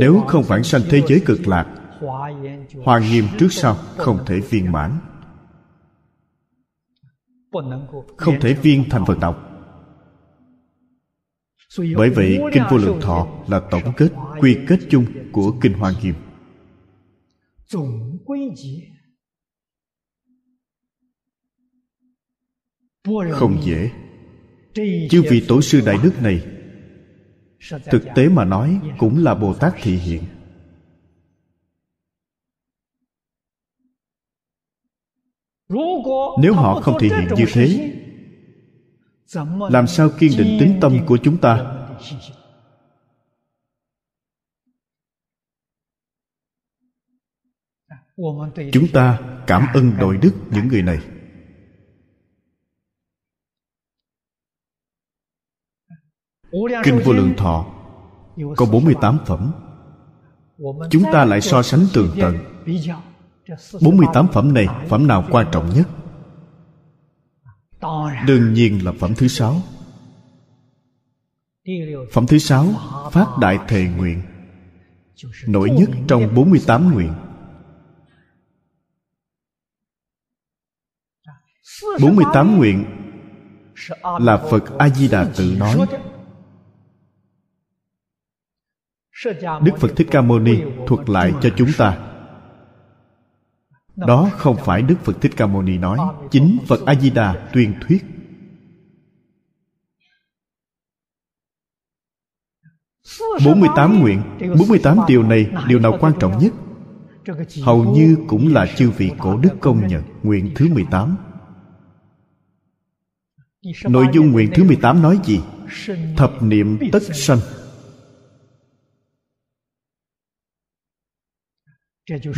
[SPEAKER 2] Nếu không vãng sanh thế giới cực lạc Hoa nghiêm trước sau không thể viên mãn. Không thể viên thành Phật đạo. Bởi vậy Kinh Vô Lượng Thọ là tổng kết Quy kết chung của Kinh Hoa Nghiêm không dễ. Chứ vị tổ sư đại đức này, thực tế mà nói cũng là bồ tát thị hiện. Nếu họ không thị hiện như thế, làm sao kiên định tính tâm của chúng ta? Chúng ta cảm ơn đội đức những người này. Kinh Vô Lượng Thọ, có 48 phẩm. Chúng ta lại so sánh tường tận. 48 phẩm này, Phẩm nào quan trọng nhất? Đương nhiên là phẩm thứ sáu. Phẩm thứ sáu, Phát Đại Thề Nguyện, Nổi nhất trong 48 nguyện. 48 nguyện Là Phật A-di-đà tự nói đức phật thích ca mâu ni thuật lại cho chúng ta. Đó không phải đức phật thích ca mâu ni nói, chính phật a di đà tuyên thuyết. Bốn mươi tám nguyện, bốn mươi tám điều này, điều nào quan trọng nhất? Hầu như cũng là chư vị cổ đức công nhận nguyện thứ mười tám. Nội dung nguyện thứ mười tám nói gì? Thập niệm tất sanh.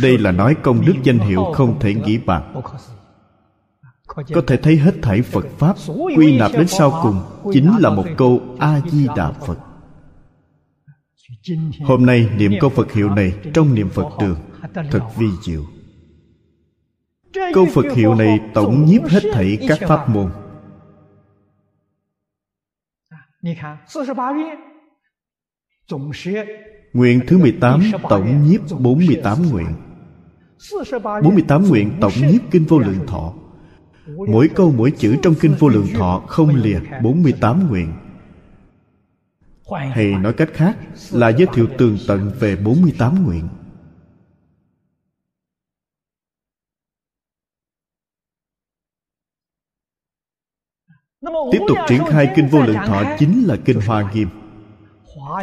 [SPEAKER 2] Đây là nói công đức danh hiệu không thể nghĩ bàn. Có thể thấy hết thảy phật pháp quy nạp đến sau cùng chính là một câu a di đà phật. hôm nay niệm câu phật hiệu này trong niệm phật đường thật vi diệu. Câu phật hiệu này tổng nhiếp hết thảy các pháp môn Nguyện thứ 18 tổng nhiếp 48 nguyện. 48 nguyện tổng nhiếp Kinh Vô Lượng Thọ. Mỗi câu mỗi chữ trong Kinh Vô Lượng Thọ không lìa 48 nguyện. Hay nói cách khác là giới thiệu tường tận về 48 nguyện. Tiếp tục triển khai Kinh Vô Lượng Thọ chính là Kinh Hoa Nghiêm.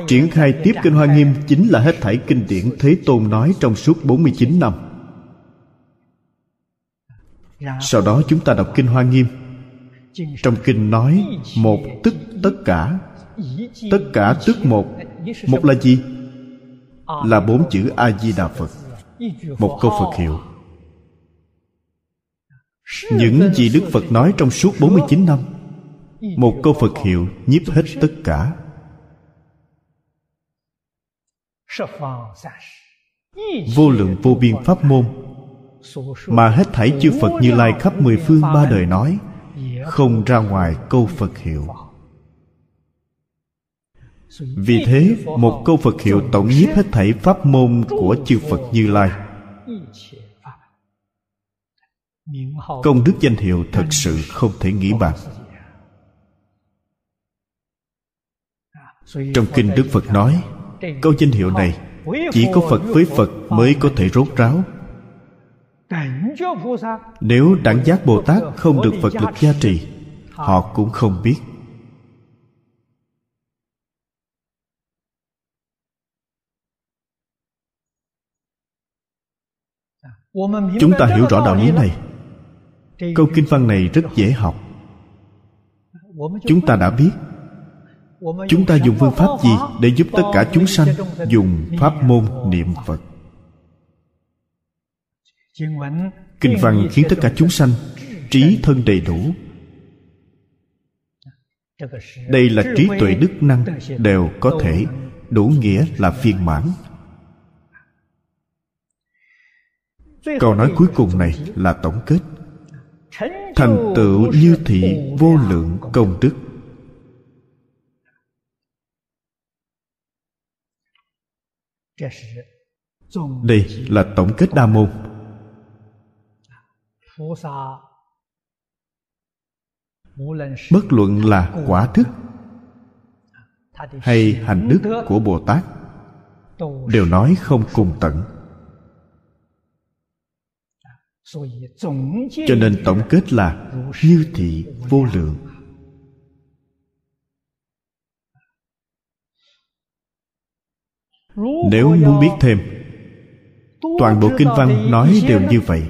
[SPEAKER 2] Triển khai tiếp Kinh Hoa Nghiêm chính là hết thảy kinh điển Thế Tôn nói trong suốt 49 năm. Sau đó chúng ta đọc Kinh Hoa Nghiêm. Trong kinh nói, một tức tất cả. Tất cả tức một. Một là gì? Là bốn chữ A-di-đà Phật. Một câu Phật hiệu. Những gì Đức Phật nói trong suốt 49 năm, Một câu Phật hiệu nhiếp hết tất cả vô lượng vô biên pháp môn mà hết thảy chư phật như lai khắp mười phương ba đời nói, không ra ngoài câu phật hiệu. Vì thế, một câu phật hiệu tổng nhiếp hết thảy pháp môn của chư phật như lai. Công đức danh hiệu thật sự không thể nghĩ bàn. Trong kinh đức phật nói câu danh hiệu này chỉ có phật với phật mới có thể rốt ráo. Nếu đẳng giác bồ tát không được phật lực gia trì, họ cũng không biết. Chúng ta hiểu rõ đạo lý này. Câu kinh văn này rất dễ học. Chúng ta đã biết chúng ta dùng phương pháp gì để giúp tất cả chúng sanh dùng pháp môn niệm phật? Kinh văn khiến tất cả chúng sanh trí thân đầy đủ. Đây là trí tuệ đức năng đều có thể đủ nghĩa là viên mãn. Câu nói cuối cùng này là tổng kết. Thành tựu như thị vô lượng công đức. Đây là tổng kết đa môn. Bất luận là quả thức hay hành đức của bồ tát đều nói không cùng tận. Cho nên tổng kết là như thị vô lượng nếu muốn biết thêm toàn bộ kinh văn nói đều như vậy.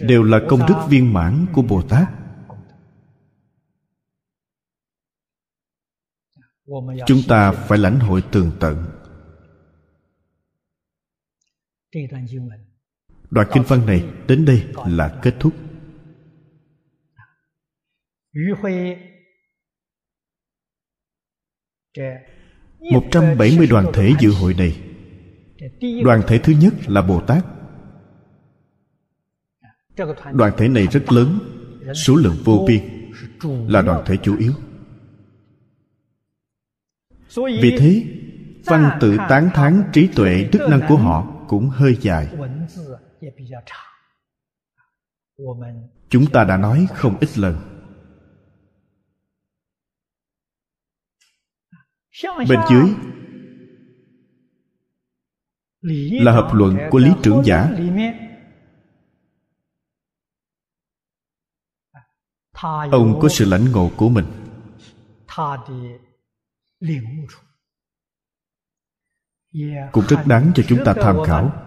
[SPEAKER 2] Đều là công đức viên mãn của bồ tát. Chúng ta phải lãnh hội tường tận. Đoạn kinh văn này đến đây là kết thúc 170 đoàn thể dự hội này. Đoàn thể thứ nhất là Bồ Tát. Đoàn thể này rất lớn, Số lượng vô biên, Là đoàn thể chủ yếu. Vì thế, Văn tự tán thán trí tuệ đức năng của họ Cũng hơi dài. Chúng ta đã nói không ít lần bên dưới là hợp luận của lý trưởng giả. ông có sự lãnh ngộ của mình. Cũng rất đáng cho chúng ta tham khảo.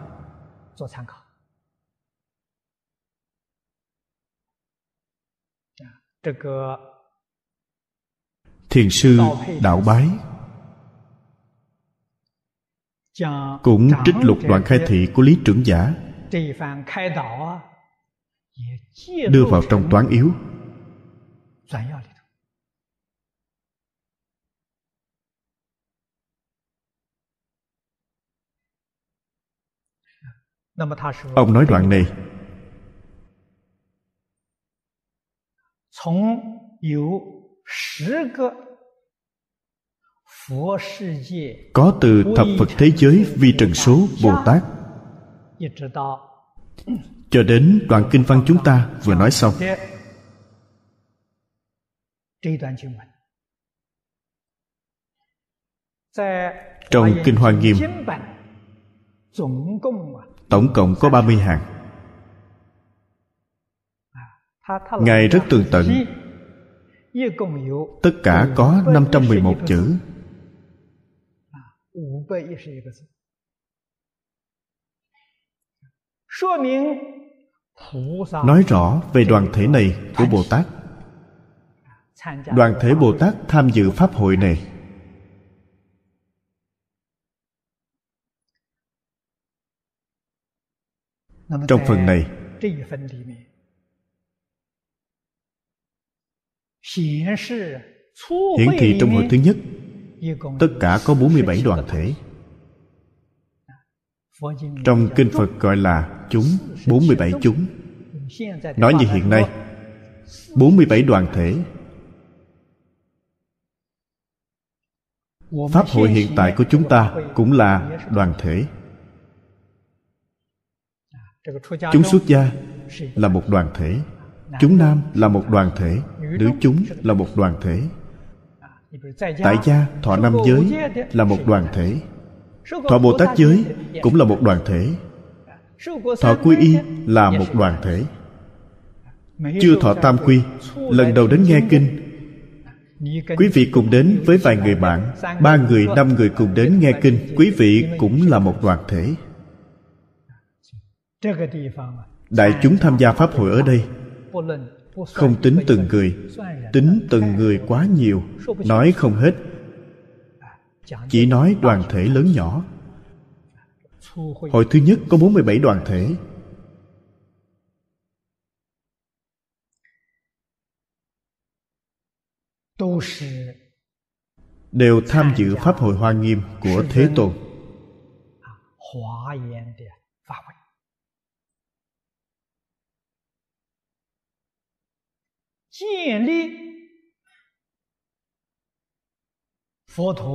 [SPEAKER 2] thiền sư đạo bái cũng trích lục đoạn khai thị của lý trưởng giả. đưa vào trong toán yếu. Ông nói đoạn này có từ thập Phật thế giới vi trần số Bồ Tát. cho đến đoạn kinh văn chúng ta vừa nói xong. Trong kinh hoa nghiêm tổng cộng có 30 hàng. ngài rất tường tận. tất cả có 511 chữ nói rõ về đoàn thể này của bồ tát. đoàn thể bồ tát tham dự pháp hội này. Trong phần này. hiển thị trong hội thứ nhất tất cả có 47 đoàn thể. Trong kinh Phật gọi là chúng 47 chúng. Nói như hiện nay 47 đoàn thể. Pháp hội hiện tại của chúng ta cũng là đoàn thể. Chúng xuất gia là một đoàn thể. Chúng nam là một đoàn thể. Nữ chúng là một đoàn thể Tại gia thọ năm giới là một đoàn thể. Thọ Bồ Tát giới cũng là một đoàn thể. Thọ quy y là một đoàn thể. Chưa thọ tam quy lần đầu đến nghe kinh. Quý vị cùng đến với vài người bạn ba người năm người cùng đến nghe kinh quý vị cũng là một đoàn thể. Đại chúng tham gia pháp hội ở đây không tính từng người, tính từng người quá nhiều, nói không hết. Chỉ nói đoàn thể lớn nhỏ. Hội thứ nhất có 47 đoàn thể. Đều tham dự pháp hội hoa nghiêm của thế tôn.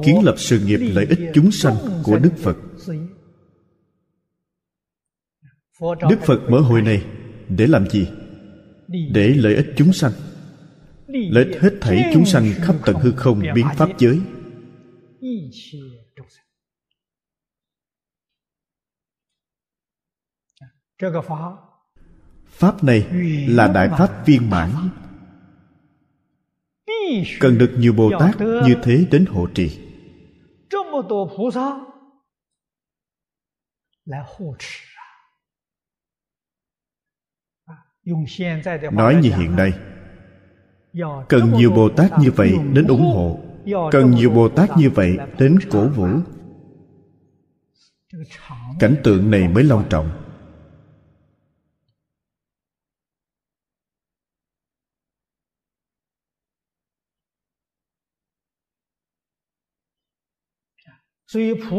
[SPEAKER 2] Kiến lập sự nghiệp lợi ích chúng sanh của đức phật. Đức phật mở hội này để làm gì? Để lợi ích chúng sanh. Lợi ích hết thảy chúng sanh khắp tận hư không biến pháp giới. Pháp này là đại pháp viên mãn cần được nhiều bồ tát như thế đến hộ trì. nói như hiện nay. cần nhiều bồ tát như vậy đến ủng hộ. cần nhiều bồ tát như vậy đến cổ vũ. cảnh tượng này mới long trọng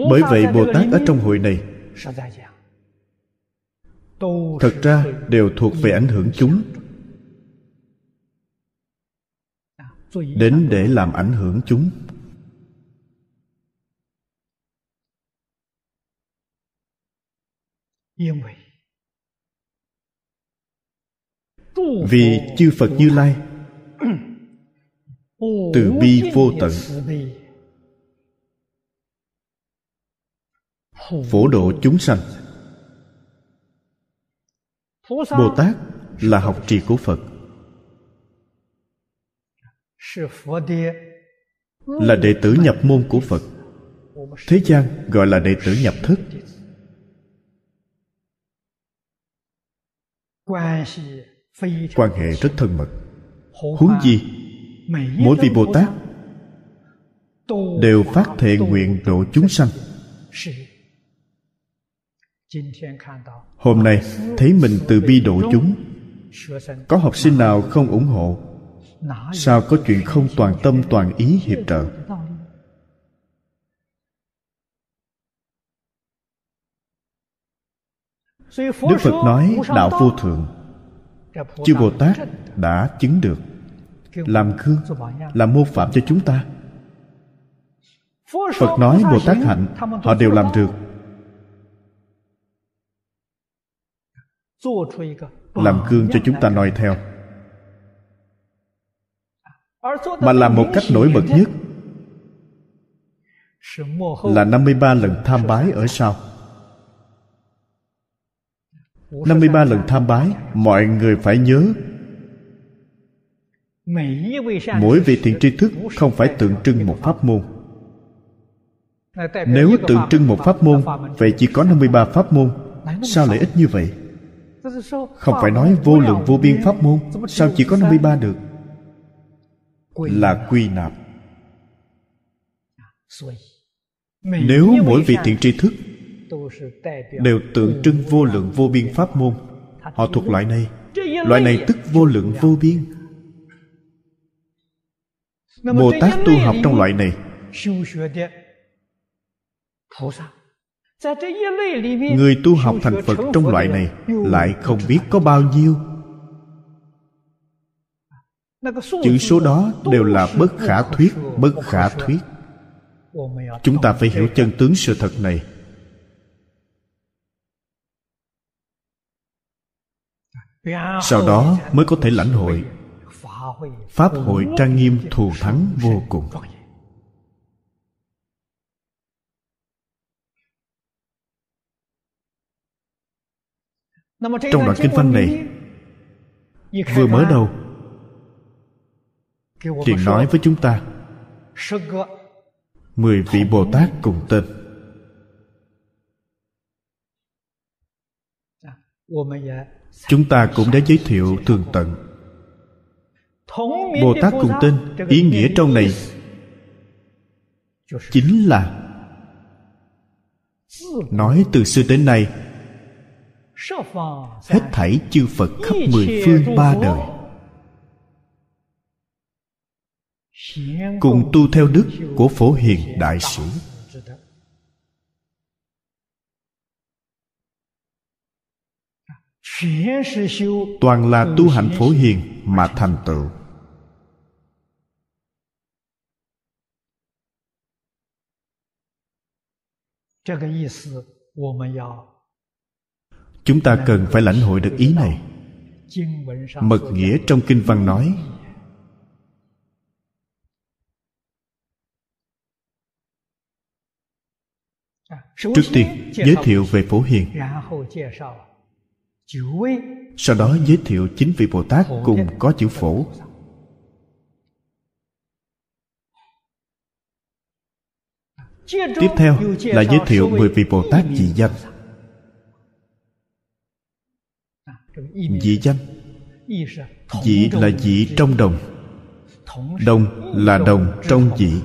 [SPEAKER 2] bởi vậy bồ tát ở trong hội này thật ra đều thuộc về ảnh hưởng chúng. Đến để làm ảnh hưởng chúng. Vì chư phật như lai, từ bi vô tận phổ độ chúng sanh. Bồ tát là học trì của phật. Là đệ tử nhập môn của phật. Thế gian gọi là đệ tử nhập thức quan hệ rất thân mật. Huống gì mỗi vị bồ tát đều phát thệ nguyện độ chúng sanh hôm nay thấy mình từ bi độ chúng. Có học sinh nào không ủng hộ? Sao có chuyện không toàn tâm toàn ý hiệp trợ? Đức phật nói đạo vô thượng. Chư bồ tát đã chứng được. Làm gương, làm mô phạm cho chúng ta. Phật nói bồ tát hạnh, họ đều làm được. Làm gương cho chúng ta noi theo. Mà làm một cách nổi bật nhất là 53 lần tham bái ở sau. 53 lần tham bái, mọi người phải nhớ, mỗi vị thiện tri thức không phải tượng trưng một pháp môn. Nếu tượng trưng một pháp môn, vậy chỉ có 53 pháp môn, sao lại ít như vậy? Không phải nói vô lượng vô biên pháp môn, sao chỉ có 53 được? Là quy nạp. Nếu mỗi vị thiện tri thức đều tượng trưng vô lượng vô biên pháp môn, họ thuộc loại này. Loại này tức vô lượng vô biên. Bồ tát tu học trong loại này người tu học thành phật trong loại này lại không biết có bao nhiêu. Chữ số đó đều là bất khả thuyết bất khả thuyết. Chúng ta phải hiểu chân tướng sự thật này. Sau đó mới có thể lãnh hội. Pháp hội trang nghiêm thù thắng vô cùng trong đoạn kinh văn này, vừa mới đầu liền nói với chúng ta. Mười vị bồ tát cùng tên. Chúng ta cũng đã giới thiệu tường tận. Bồ tát cùng tên, ý nghĩa trong này chính là nói từ xưa đến nay hết thảy chư phật khắp mười phương ba đời. Cùng tu theo đức của phổ hiền đại sĩ. Toàn là tu hạnh phổ hiền mà thành tựu chúng ta cần phải lãnh hội được ý này. Mật nghĩa trong kinh văn nói, trước tiên, giới thiệu về phổ hiền. Sau đó giới thiệu chính vị bồ tát cùng có chữ phổ. Tiếp theo là giới thiệu mười vị bồ tát dị danh. Dị danh. Dị là dị trong đồng. Đồng là đồng trong dị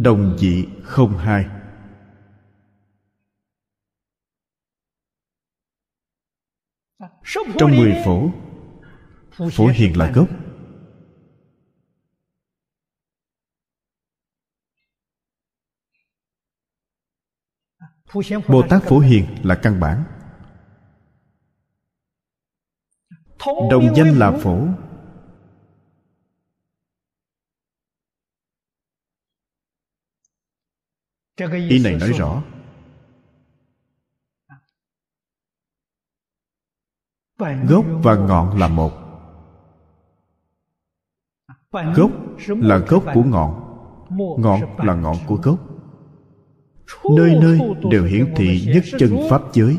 [SPEAKER 2] đồng dị không hai. Trong mười phổ phổ hiền là gốc. Bồ tát phổ hiền là căn bản. Đồng danh là phổ. Ý này nói rõ. Gốc và ngọn là một. Gốc là gốc của ngọn. ngọn là ngọn của gốc. Nơi nơi đều hiển thị nhất chân pháp giới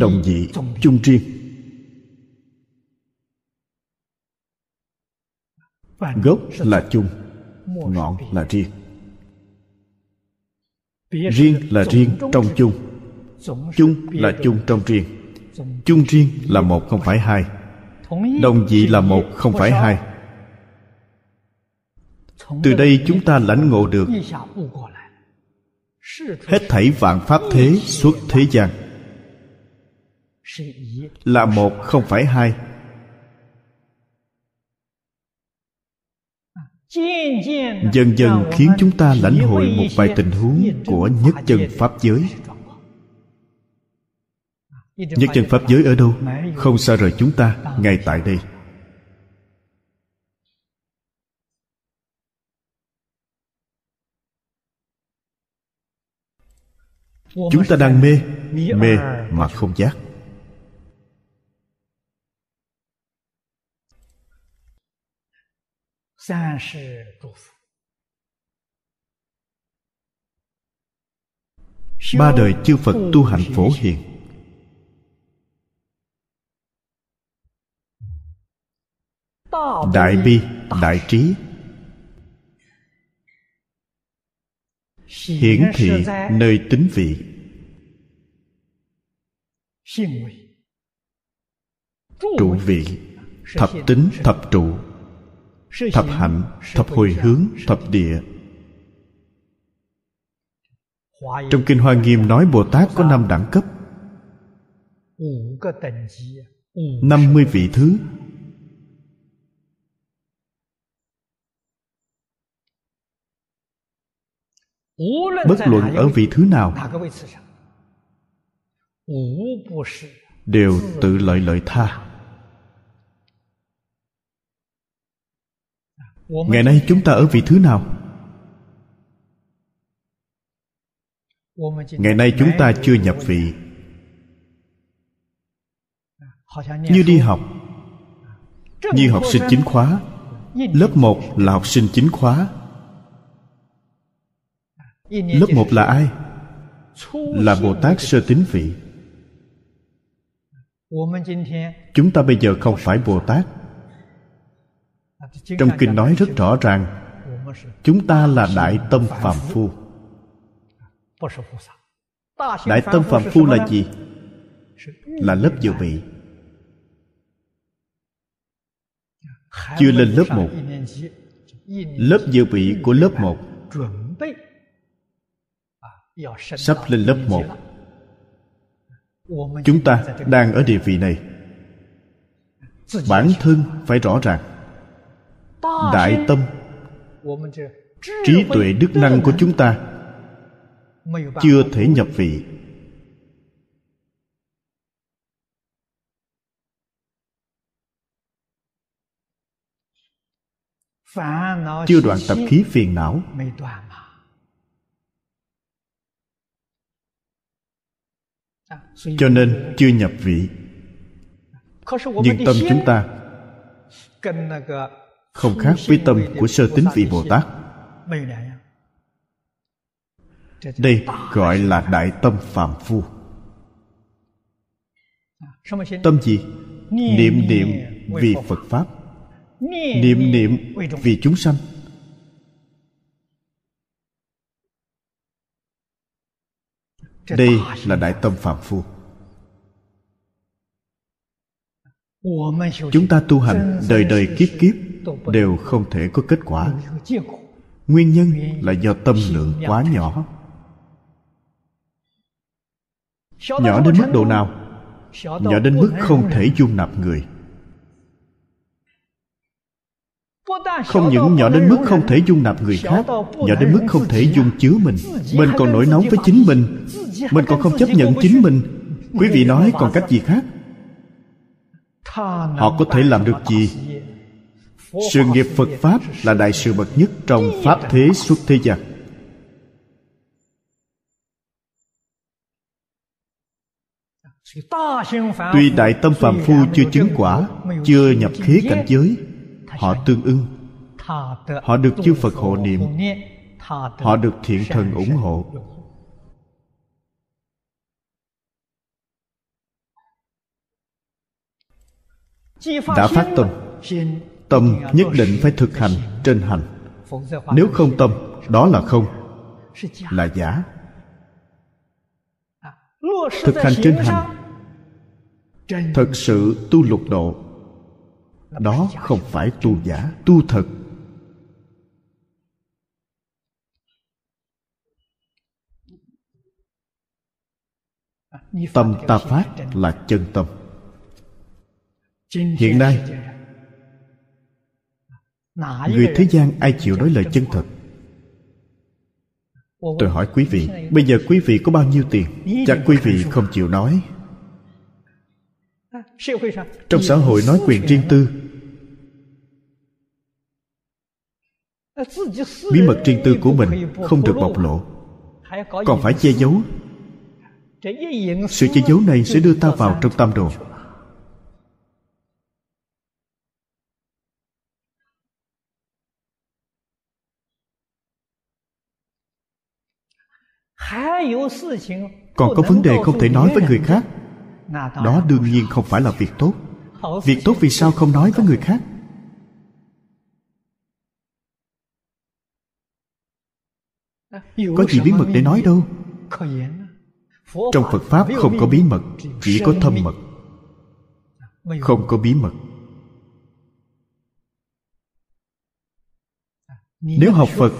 [SPEAKER 2] đồng dị chung riêng gốc là chung ngọn là riêng. Riêng là riêng trong chung. Chung là chung trong riêng. chung riêng là một không phải hai. Đồng dị là một không phải hai. Từ đây chúng ta lãnh ngộ được hết thảy vạn pháp thế xuất thế gian là một, không phải hai. Dần dần khiến chúng ta lãnh hội một vài tình huống của nhất chân pháp giới. Nhất chân pháp giới ở đâu? Không xa rời chúng ta, ngay tại đây. Chúng ta đang mê mê mà không giác. Ba đời chư phật tu hạnh phổ hiền. Đại bi đại trí. Hiển thị nơi tính vị. Trụ vị thập tính thập trụ thập hạnh thập hồi hướng thập địa. Trong kinh hoa nghiêm nói bồ tát có năm đẳng cấp. Năm mươi vị thứ. Bất luận ở vị thứ nào, đều tự lợi lợi tha. Ngày nay chúng ta ở vị thứ nào? Ngày nay chúng ta chưa nhập vị. Như đi học. Như học sinh chính khóa. Lớp một là học sinh chính khóa. Lớp một là ai? Là bồ tát sơ tín vị. Chúng ta bây giờ không phải bồ tát trong kinh nói rất rõ ràng, chúng ta là đại tâm phàm phu. Đại tâm phàm phu là gì? Là lớp dự bị. Chưa lên lớp một. Lớp dự bị của lớp một. Sắp lên lớp một. Chúng ta đang ở địa vị này. Bản thân phải rõ ràng đại tâm. Trí tuệ đức năng của chúng ta chưa thể nhập vị. Chưa đoạn tập khí phiền não. Cho nên chưa nhập vị. Nhưng tâm chúng ta không khác với tâm của sơ tính vị bồ tát. Đây gọi là đại tâm phạm phu. Tâm gì? Niệm niệm vì phật pháp. Niệm niệm vì chúng sanh. Đây là đại tâm phạm phu. Chúng ta tu hành đời đời kiếp kiếp đều không thể có kết quả. Nguyên nhân là do tâm lượng quá nhỏ. Nhỏ đến mức độ nào? Nhỏ đến mức không thể dung nạp người. Không những nhỏ đến mức không thể dung nạp người khác, nhỏ đến mức không thể dung chứa mình. Mình còn nổi nóng với chính mình. Mình còn không chấp nhận chính mình. Quý vị nói còn cách gì khác? Họ có thể làm được gì? Sự nghiệp phật pháp là đại sự bậc nhất trong pháp thế xuất thế gian. Tuy đại tâm phàm phu chưa chứng quả, chưa nhập khế cảnh giới, họ tương ưng. Họ được chư phật hộ niệm. Họ được thiện thần ủng hộ. Đã phát tâm tâm nhất định phải thực hành trên hành. Nếu không tâm, đó là không, là giả. Thực hành trên hành, thật sự tu lục độ, đó không phải tu giả, tu thật. Tâm ta phát là chân tâm. Hiện nay người thế gian ai chịu nói lời chân thật? Tôi hỏi quý vị bây giờ quý vị có bao nhiêu tiền? Chắc quý vị không chịu nói. Trong xã hội nói quyền riêng tư. Bí mật riêng tư của mình không được bộc lộ. Còn phải che giấu. Sự che giấu này sẽ đưa ta vào trong tam đồ còn có vấn đề không thể nói với người khác? Đó đương nhiên không phải là việc tốt. Việc tốt vì sao không nói với người khác? Có gì bí mật để nói đâu? Trong phật pháp không có bí mật chỉ có thâm mật. Không có bí mật. Nếu học phật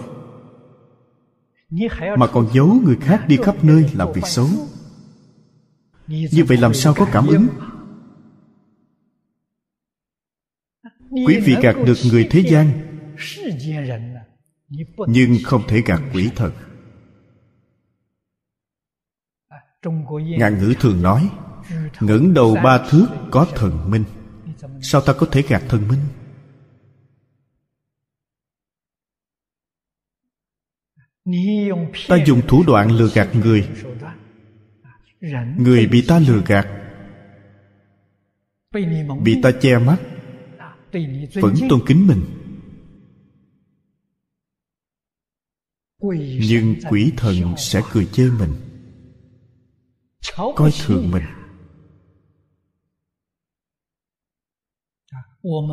[SPEAKER 2] mà còn giấu người khác đi khắp nơi làm việc xấu. Như vậy làm sao có cảm ứng? Quý vị gạt được người thế gian, nhưng không thể gạt quỷ thật. ngạn ngữ thường nói, ngẩng đầu ba thước có thần minh. Sao ta có thể gạt thần minh? Ta dùng thủ đoạn lừa gạt người. Người bị ta lừa gạt. Bị ta che mắt. Vẫn tôn kính mình. Nhưng quỷ thần sẽ cười chê mình. Coi thường mình.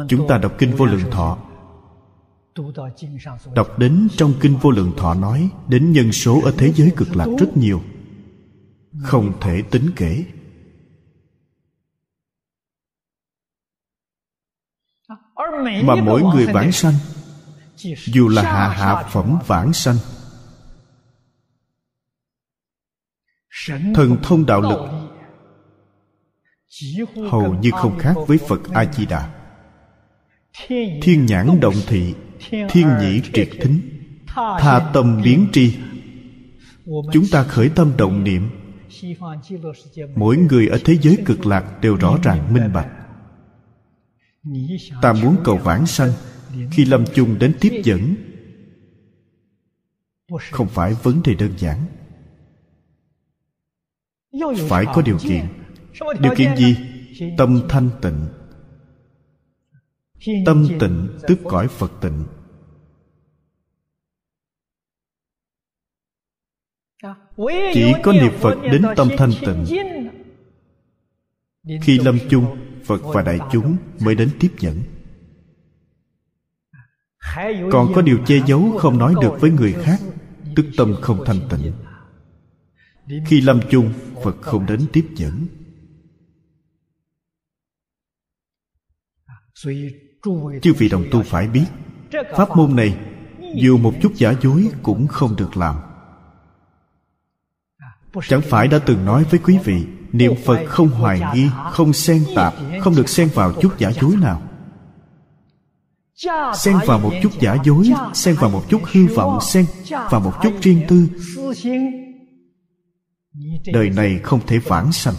[SPEAKER 2] Chúng ta đọc kinh vô lượng thọ đọc đến trong kinh vô lượng thọ nói, đến nhân số ở thế giới cực lạc rất nhiều. Không thể tính kể. Mà mỗi người vãng sanh, dù là hạ hạ phẩm vãng sanh. Thần thông đạo lực hầu như không khác với phật a di đà. Thiên nhãn động thị thiên nhĩ triệt thính tha tâm biến tri. Chúng ta khởi tâm động niệm. mỗi người ở thế giới cực lạc đều rõ ràng minh bạch. Ta muốn cầu vãng sanh. Khi lâm chung đến tiếp dẫn không phải vấn đề đơn giản. Phải có điều kiện. Điều kiện gì? tâm thanh tịnh tâm tịnh, tức cõi phật tịnh. Chỉ có niệm phật đến tâm thanh tịnh. Khi lâm chung, phật và đại chúng mới đến tiếp dẫn còn có điều che giấu không nói được với người khác, tức tâm không thanh tịnh. Khi lâm chung, phật không đến tiếp dẫn chư vị đồng tu phải biết, pháp môn này dù một chút giả dối cũng không được làm. Chẳng phải đã từng nói với quý vị, niệm phật không hoài nghi, không xen tạp, không được xen vào chút giả dối nào. Xen vào một chút giả dối, xen vào một chút hư vọng, xen vào một chút riêng tư. Đời này không thể vãng sanh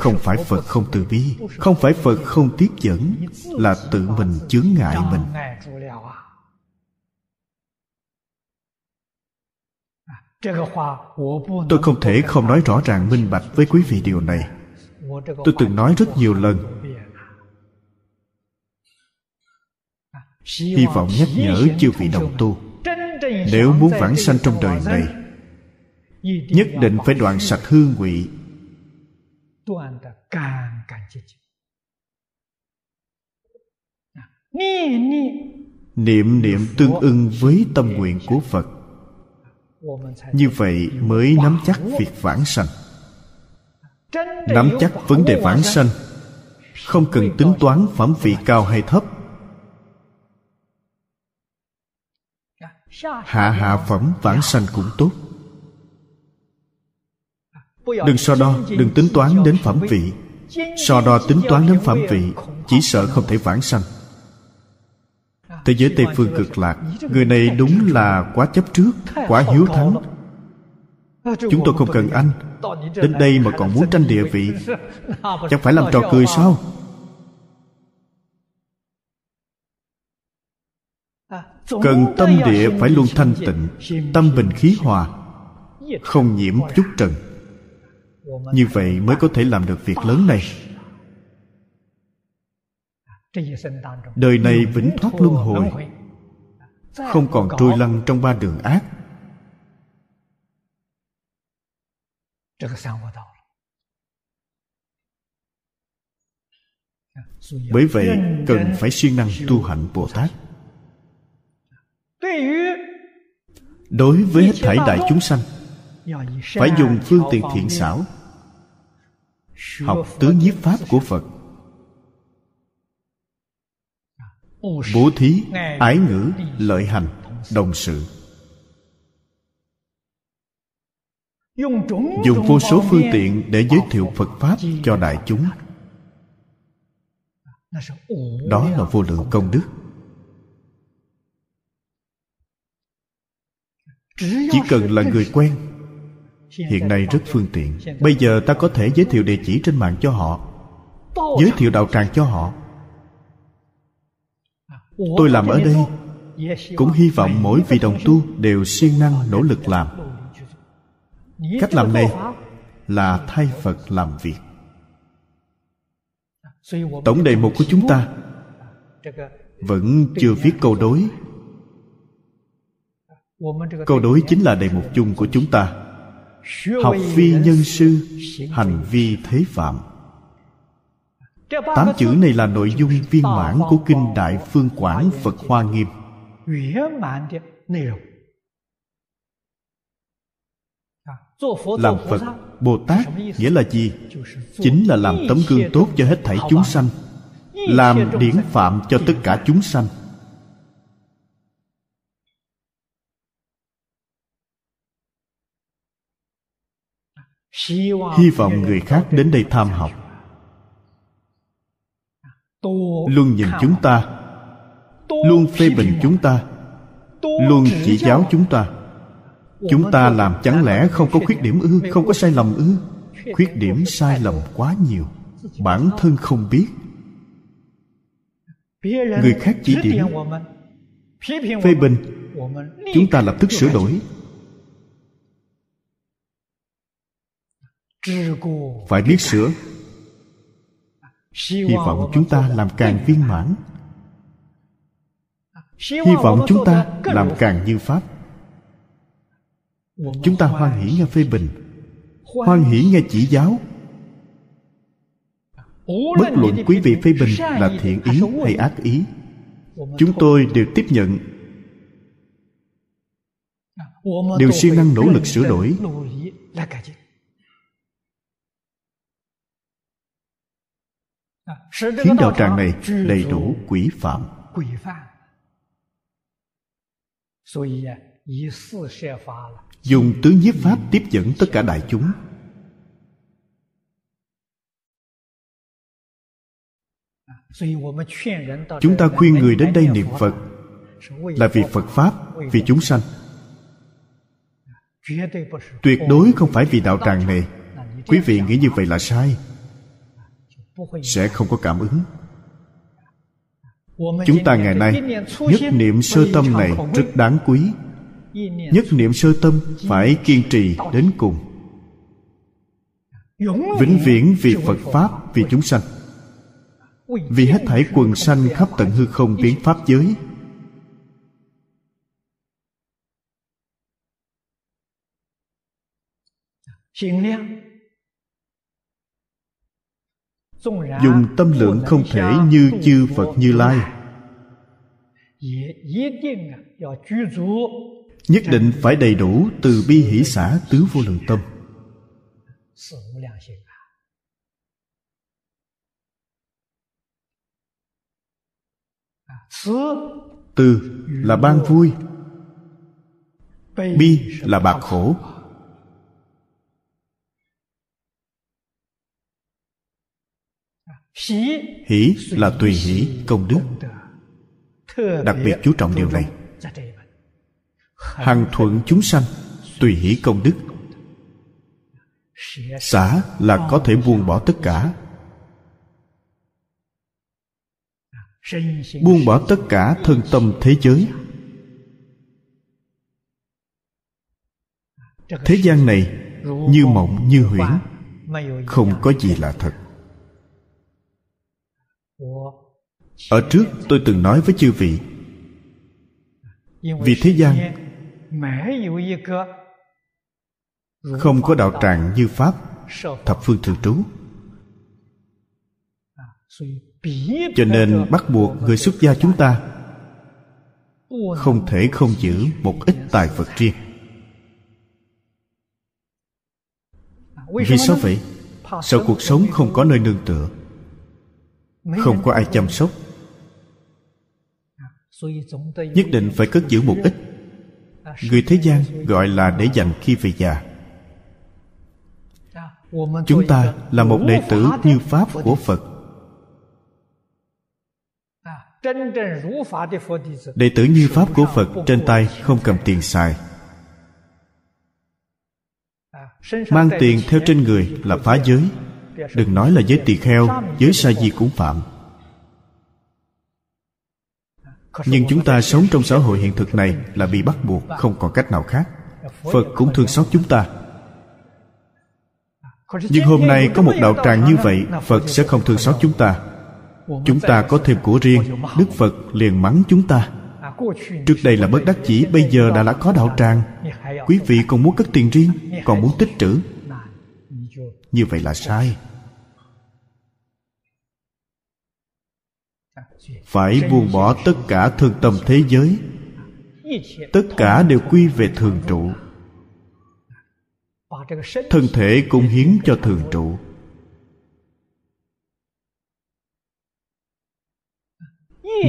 [SPEAKER 2] không phải phật không từ bi không phải phật không tiếp dẫn là tự mình chướng ngại mình. tôi không thể không nói rõ ràng minh bạch với quý vị điều này. Tôi từng nói rất nhiều lần. Hy vọng nhắc nhở chư vị đồng tu nếu muốn vãng sanh trong đời này nhất định phải đoạn sạch hương ngụy niệm niệm tương ưng với tâm nguyện của phật. Như vậy mới nắm chắc việc vãng sanh. Nắm chắc vấn đề vãng sanh. Không cần tính toán phẩm vị cao hay thấp. Hạ hạ phẩm vãng sanh cũng tốt đừng so đo, đừng tính toán đến phẩm vị. So đo tính toán đến phẩm vị, chỉ sợ không thể vãng sanh. Thế giới tây phương cực lạc, người này đúng là quá chấp trước, quá hiếu thắng. Chúng tôi không cần anh. Đến đây mà còn muốn tranh địa vị. Chẳng phải làm trò cười sao? Cần tâm địa phải luôn thanh tịnh, tâm bình khí hòa, không nhiễm chút trần như vậy mới có thể làm được việc lớn này. Đời này vĩnh thoát luân hồi, không còn trôi lăn trong ba đường ác. Bởi vậy, cần phải siêng năng tu hạnh bồ tát. Đối với hết thảy đại chúng sanh, phải dùng phương tiện thiện xảo học tứ nhiếp pháp của phật. Bố thí, ái ngữ, lợi hành, đồng sự. Dùng vô số phương tiện để giới thiệu phật pháp cho đại chúng. Đó là vô lượng công đức. Chỉ cần là người quen hiện nay rất phương tiện. Bây giờ ta có thể giới thiệu địa chỉ trên mạng cho họ. Giới thiệu đạo tràng cho họ. Tôi làm ở đây. Cũng hy vọng mỗi vị đồng tu đều siêng năng, nỗ lực làm. Cách làm này là thay phật làm việc. Tổng đề mục của chúng ta vẫn chưa viết câu đối. Câu đối chính là đề mục chung của chúng ta học phi nhân sư hành vi thế phạm. Tám chữ này là nội dung viên mãn của kinh đại phương quảng phật hoa nghiêm. làm phật bồ tát nghĩa là gì? chính là làm tấm gương tốt cho hết thảy chúng sanh làm điển phạm cho tất cả chúng sanh hy vọng người khác đến đây tham học. luôn nhìn chúng ta. Luôn phê bình chúng ta. Luôn chỉ giáo chúng ta. Chúng ta làm chẳng lẽ không có khuyết điểm. ư? Không có sai lầm ư? khuyết điểm sai lầm quá nhiều. Bản thân không biết. Người khác chỉ điểm. phê bình chúng ta lập tức sửa đổi phải biết sửa. Hy vọng chúng ta làm càng viên mãn. Hy vọng chúng ta làm càng như pháp. Chúng ta hoan hỷ nghe phê bình. Hoan hỷ nghe chỉ giáo. Bất luận quý vị phê bình là thiện ý hay ác ý, chúng tôi đều tiếp nhận. Đều siêng năng nỗ lực sửa đổi. Khiến đạo tràng này đầy đủ quỷ phạm dùng tứ nhiếp pháp tiếp dẫn tất cả đại chúng。chúng ta khuyên người đến đây niệm phật là vì phật pháp vì chúng sanh tuyệt đối không phải vì đạo tràng này。quý vị nghĩ như vậy là sai sẽ không có cảm ứng. Chúng ta ngày nay nhất niệm sơ tâm này rất đáng quý. Nhất niệm sơ tâm phải kiên trì đến cùng. Vĩnh viễn vì phật pháp vì chúng sanh. Vì hết thảy quần sanh khắp tận hư không biến pháp giới dùng tâm lượng không thể như chư phật như lai. nhất định phải đầy đủ từ bi hỷ xã tứ vô lượng tâm. Từ là ban vui. Bi là bạc khổ hỷ là tùy hỷ công đức. đặc biệt chú trọng điều này. Hằng thuận chúng sanh tùy hỷ công đức. xả là có thể buông bỏ tất cả. Buông bỏ tất cả thân tâm thế giới. thế gian này như mộng như huyễn không có gì là thật ở trước tôi từng nói với chư vị, vì thế gian không có đạo tràng như pháp, thập phương thường trú. Cho nên bắt buộc người xuất gia chúng ta không thể không giữ một ít tài vật riêng. Vì sao vậy? Sợ cuộc sống không có nơi nương tựa, không có ai chăm sóc nhất định phải cất giữ một ít. Người thế gian gọi là để dành khi về già. Chúng ta là một đệ tử như pháp của phật. Đệ tử như pháp của phật trên tay không cầm tiền xài. Mang tiền theo trên người là phá giới. Đừng nói là giới tỳ kheo, giới sa di cũng phạm nhưng chúng ta sống trong xã hội hiện thực này là bị bắt buộc không còn cách nào khác. phật cũng thương xót chúng ta. nhưng hôm nay có một đạo tràng như vậy phật sẽ không thương xót chúng ta. chúng ta có thêm của riêng đức phật liền mắng chúng ta. Trước đây là bất đắc chỉ bây giờ đã đã có đạo tràng. Quý vị còn muốn cất tiền riêng còn muốn tích trữ. như vậy là sai phải buông bỏ tất cả thương tâm thế giới. Tất cả đều quy về thường trụ. Thân thể cũng hiến cho thường trụ.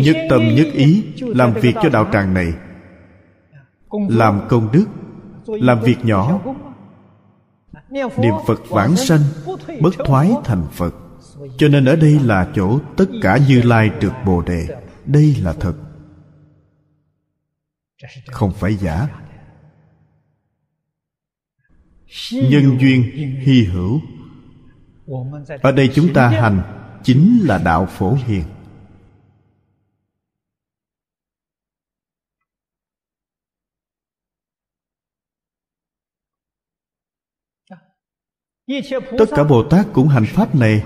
[SPEAKER 2] Nhất tâm nhất ý, làm việc cho đạo tràng này. Làm công đức, làm việc nhỏ. Niệm phật vãng sanh, bất thoái thành phật cho nên ở đây là chỗ tất cả như lai được bồ đề. Đây là thật. Không phải giả. Nhân duyên hy hữu. Ở đây chúng ta hành chính là đạo phổ hiền. Tất cả bồ tát cũng hành pháp này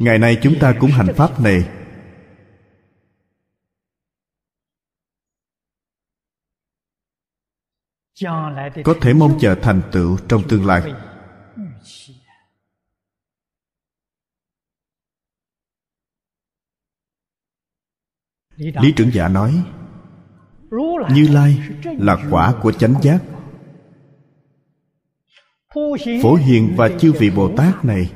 [SPEAKER 2] ngày nay chúng ta cũng hành pháp này. Có thể mong chờ thành tựu trong tương lai. Lý trưởng giả nói, như lai là quả của chánh giác. Phổ hiền và chư vị bồ tát này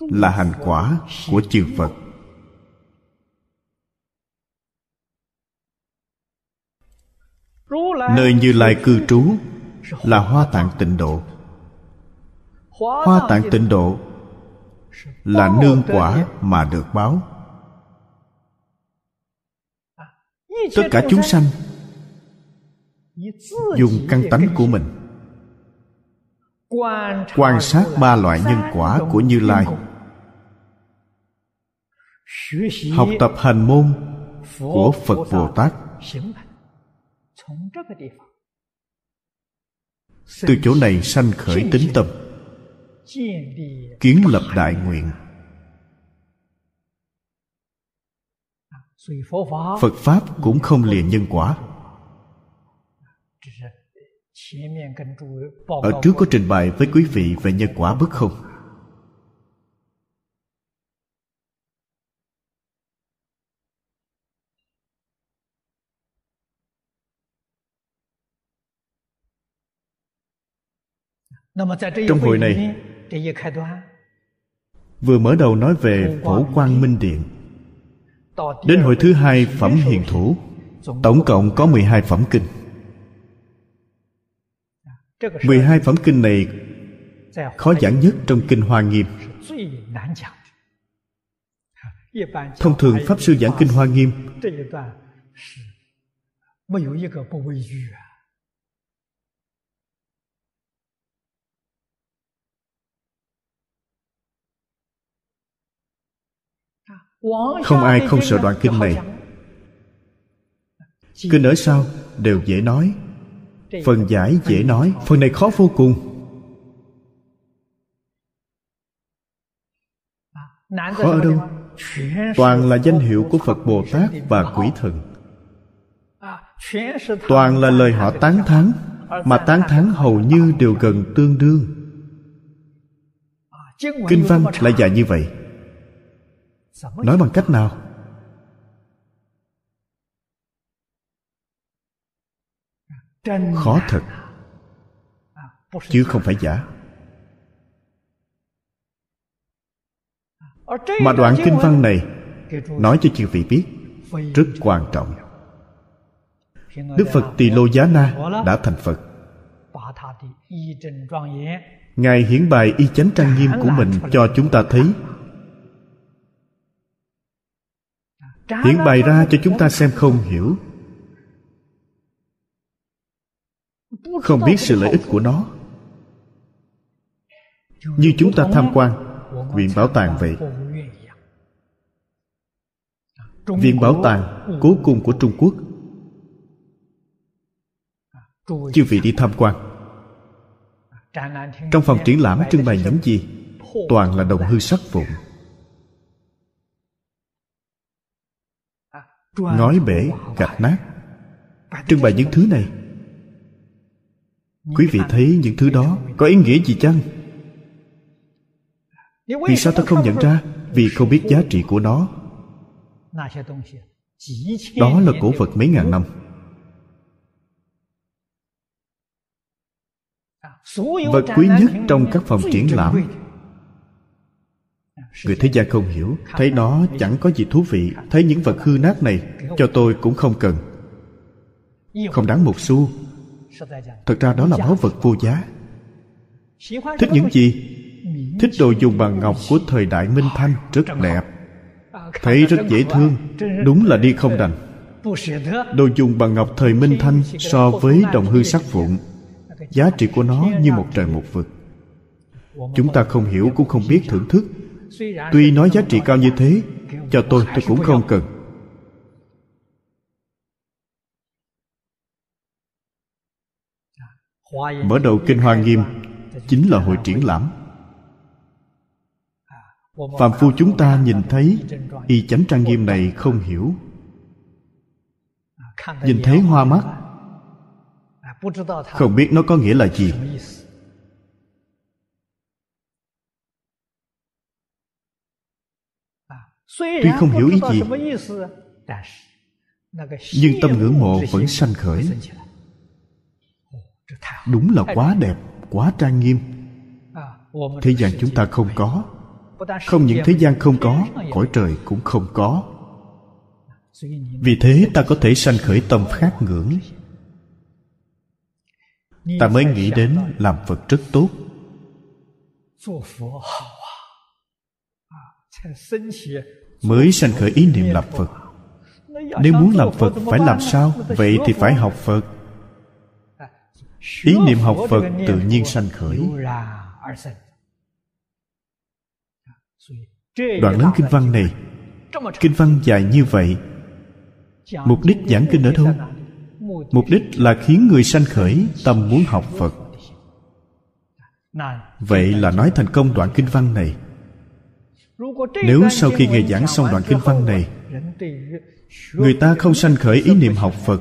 [SPEAKER 2] là hành quả của chư phật. Nơi như lai cư trú là hoa tạng tịnh độ. Hoa tạng tịnh độ là nương quả mà được báo. Tất cả chúng sanh dùng căn tánh của mình quan sát ba loại nhân quả của như lai. học tập hành môn của phật bồ tát từ chỗ này sanh khởi tính tâm kiến lập đại nguyện. Phật pháp cũng không liền nhân quả ở trước có trình bày với quý vị về nhân quả bất không? Trong hội này vừa mở đầu nói về phổ quang minh điện. Đến hội thứ hai phẩm hiền thủ tổng cộng có 12 phẩm kinh 12 phẩm kinh này khó giảng nhất trong kinh Hoa Nghiêm. Thông thường Pháp Sư giảng kinh Hoa Nghiêm Không ai không sợ đoạn kinh này. Kinh ở sau đều dễ nói phần giải dễ nói, phần này khó vô cùng. Khó ở đâu? Toàn là danh hiệu của phật bồ tát và quỷ thần. Toàn là lời họ tán thán, mà tán thán hầu như đều gần tương đương. Kinh văn lại dài như vậy. Nói bằng cách nào? Khó thật. Chứ không phải giả. Mà đoạn kinh văn này nói cho chư vị biết rất quan trọng. Đức phật tỳ lô giá na đã thành phật. Ngài hiển bài y chánh trang nghiêm của mình cho chúng ta thấy. Hiển bày ra cho chúng ta xem không hiểu không biết sự lợi ích của nó. Như chúng ta tham quan, viện bảo tàng vậy. Viện bảo tàng cố cung của trung quốc. Chư vị đi tham quan. Trong phòng triển lãm trưng bày những gì? Toàn là đồng hư sắc vụn. Ngói bể, gạch nát. Trưng bày những thứ này quý vị thấy những thứ đó, có ý nghĩa gì chăng? Vì sao ta không nhận ra? Vì không biết giá trị của nó. Đó là cổ vật mấy ngàn năm. Vật quý nhất trong các phòng triển lãm. Người thế gian không hiểu, thấy nó chẳng có gì thú vị, thấy những vật hư nát này, cho tôi cũng không cần. Không đáng một xu thật ra đó là báu vật vô giá. Thích những gì? Thích đồ dùng bằng ngọc của thời đại minh thanh, rất đẹp. Thấy rất dễ thương. Đúng là đi không đành. Đồ dùng bằng ngọc thời minh thanh so với đồng hư sắc vụn. Giá trị của nó như một trời một vực. Chúng ta không hiểu cũng không biết thưởng thức. Tuy nói giá trị cao như thế, cho tôi tôi cũng không cần. Mở đầu kinh hoa nghiêm chính là hội triển lãm. Phàm phu chúng ta nhìn thấy y chánh trang nghiêm này không hiểu. Nhìn thấy hoa mắt, không biết nó có nghĩa là gì. Tuy không hiểu ý gì, nhưng tâm ngưỡng mộ vẫn sanh khởi đúng là quá đẹp quá trang nghiêm. Thế gian chúng ta không có. Không những thế gian không có cõi trời cũng không có. Vì thế ta có thể sanh khởi tâm khát ngưỡng. ta mới nghĩ đến làm phật rất tốt. Mới sanh khởi ý niệm làm phật. nếu muốn làm phật phải làm sao? vậy thì phải học phật ý niệm học phật tự nhiên sanh khởi. đoạn lớn kinh văn này kinh văn dài như vậy mục đích giảng kinh ở đâu mục đích là khiến người sanh khởi tâm muốn học phật. vậy là nói thành công đoạn kinh văn này. nếu sau khi nghe giảng xong đoạn kinh văn này người ta không sanh khởi ý niệm học phật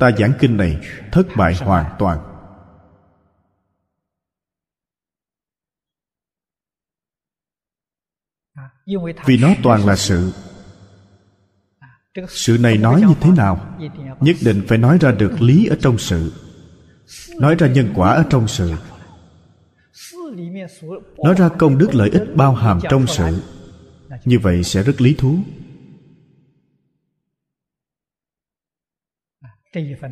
[SPEAKER 2] ta giảng kinh này thất bại hoàn toàn. Vì nó toàn là sự. Sự này nói như thế nào? Nhất định phải nói ra được lý ở trong sự. Nói ra nhân quả ở trong sự. Nói ra công đức lợi ích bao hàm trong sự. Như vậy sẽ rất lý thú.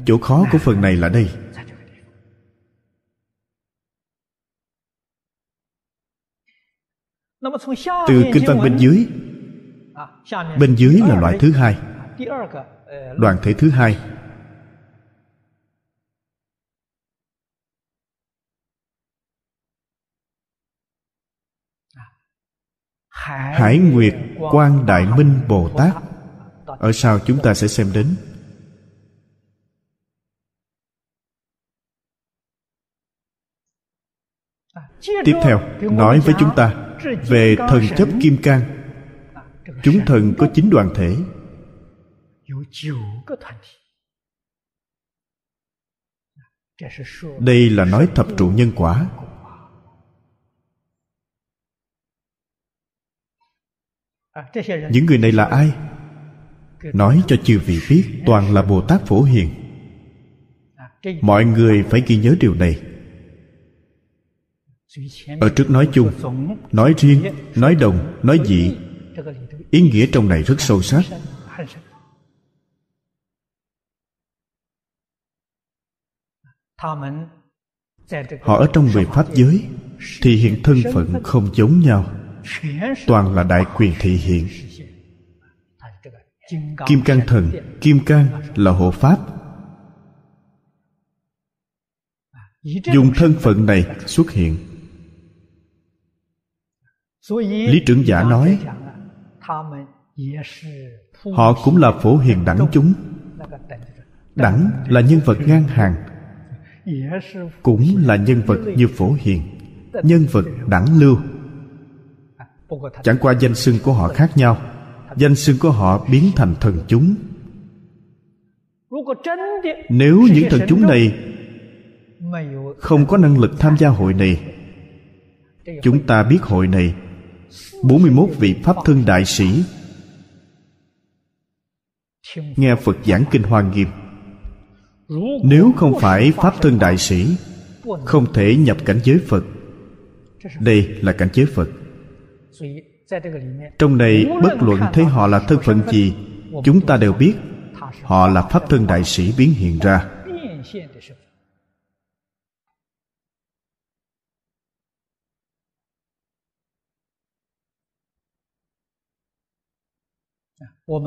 [SPEAKER 2] Chỗ khó của phần này là đây. Từ kinh văn bên dưới. Bên dưới là loại thứ hai. đoàn thể thứ hai. Hải nguyệt quan đại minh bồ tát. Ở sau chúng ta sẽ xem đến tiếp theo nói với chúng ta về thần chấp kim cang. Chúng thần có chín đoàn thể. đây là nói thập trụ nhân quả. những người này là ai? Nói cho chư vị biết toàn là bồ tát phổ hiền. Mọi người phải ghi nhớ điều này ở trước nói chung, nói riêng, nói đồng, nói dị, ý nghĩa trong này rất sâu sắc. Họ ở trong về pháp giới, thì hiện thân phận không giống nhau. Toàn là đại quyền thị hiện. Kim cang thần, kim cang là hộ pháp. Dùng thân phận này xuất hiện lý trưởng giả nói họ cũng là phổ hiền đẳng chúng。đẳng là nhân vật ngang hàng cũng là nhân vật như phổ hiền nhân vật đẳng lưu。chẳng qua danh xưng của họ khác nhau danh xưng của họ biến thành thần chúng。nếu những thần chúng này không có năng lực tham gia hội này chúng ta biết hội này 41 vị Pháp thân đại sĩ. Nghe Phật giảng Kinh Hoa Nghiêm. Nếu không phải Pháp thân đại sĩ, Không thể nhập cảnh giới Phật. Đây là cảnh giới Phật. Trong này, bất luận thấy họ là thân phận gì, Chúng ta đều biết Họ là Pháp thân đại sĩ biến hiện ra.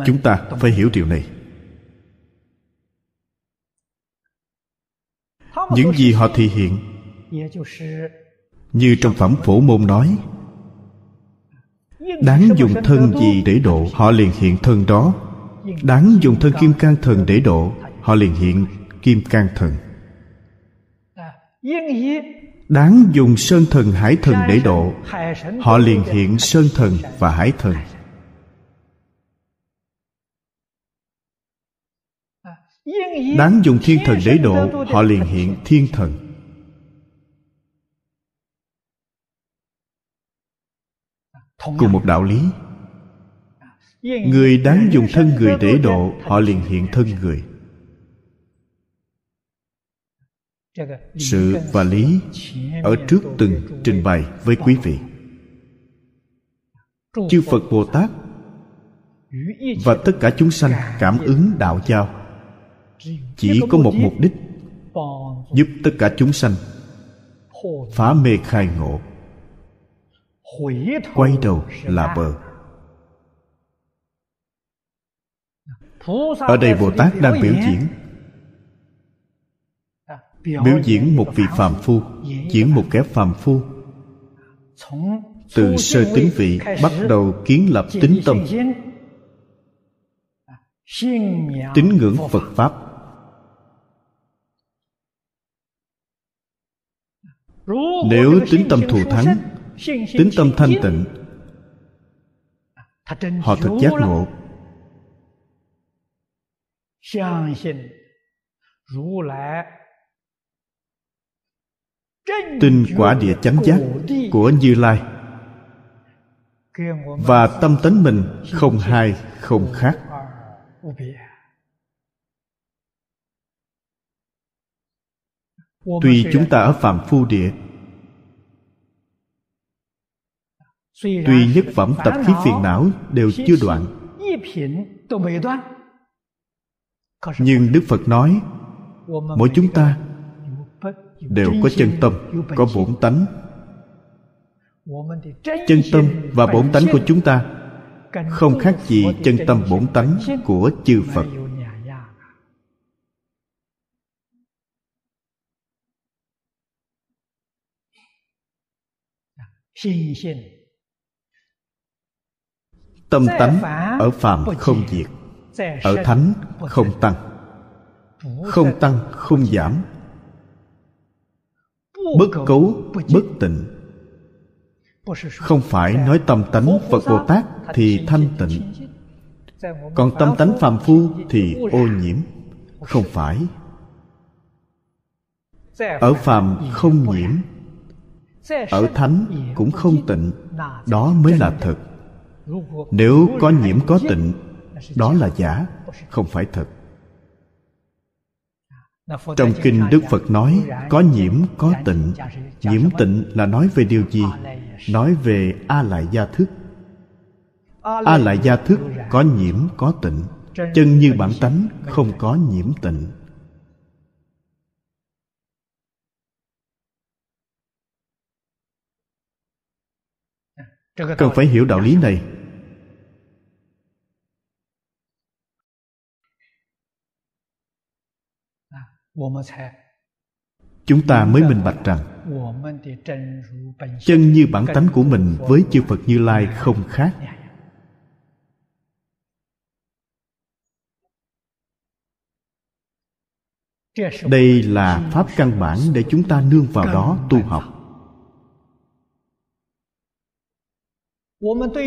[SPEAKER 2] Chúng ta phải hiểu điều này. Những gì họ thể hiện như trong phẩm phổ môn nói đáng dùng thân gì để độ họ liền hiện thân đó. Đáng dùng thân kim cang thần để độ họ liền hiện kim cang thần. Đáng dùng sơn thần hải thần để độ họ liền hiện sơn thần và hải thần đáng dùng thiên thần để độ họ liền hiện thiên thần. Cùng một đạo lý người đáng dùng thân người để độ họ liền hiện thân người. Sự và lý ở trước từng trình bày với quý vị. Chư phật bồ tát và tất cả chúng sanh cảm ứng đạo giao chỉ có một mục đích giúp tất cả chúng sanh phá mê khai ngộ quay đầu là bờ ở đây bồ tát đang biểu diễn. Biểu diễn một vị phàm phu diễn một kẻ phàm phu. Từ sơ tính vị bắt đầu kiến lập tính tâm. tín ngưỡng phật pháp nếu tính tâm thù thắng tính tâm thanh tịnh họ thật giác ngộ. Tin quả địa chánh giác của như lai và tâm tánh mình không hai không khác tuy chúng ta ở phạm phu địa tuy nhất phẩm tập khí phiền não đều chưa đoạn. Nhưng đức phật nói mỗi chúng ta đều có chân tâm có bổn tánh. Chân tâm và bổn tánh của chúng ta không khác gì chân tâm bổn tánh của chư phật tâm tánh ở phàm không diệt ở thánh không tăng. Không tăng không giảm. Bất cấu bất tịnh. Không phải nói tâm tánh phật bồ tát thì thanh tịnh. còn tâm tánh phàm phu thì ô nhiễm. Không phải. ở phàm không nhiễm ở thánh cũng không tịnh, đó mới là thật. Nếu có nhiễm có tịnh, đó là giả, không phải thật. Trong kinh đức phật nói, có nhiễm, có tịnh. Nhiễm tịnh là nói về điều gì? Nói về a lại gia thức a lại gia thức có nhiễm, có tịnh. Chân như bản tánh, không có nhiễm tịnh. Cần phải hiểu đạo lý này. Chúng ta mới minh bạch rằng chân như bản tánh của mình với chư phật như lai không khác. đây là pháp căn bản để chúng ta nương vào đó tu học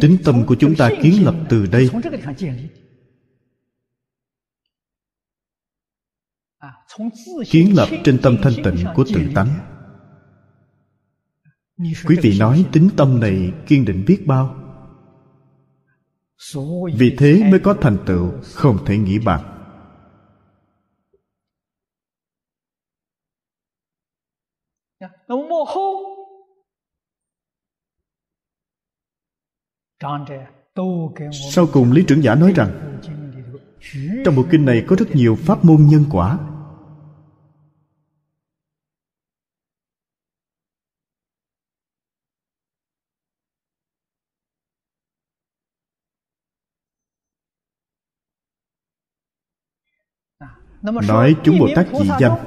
[SPEAKER 2] tính tâm của chúng ta kiến lập từ đây. kiến lập trên tâm thanh tịnh của tự tánh. quý vị nói tính tâm này kiên định biết bao. vì thế mới có thành tựu không thể nghĩ bàn sau cùng lý trưởng giả nói rằng, trong bộ kinh này có rất nhiều pháp môn nhân quả. Nói chúng bồ tát dị danh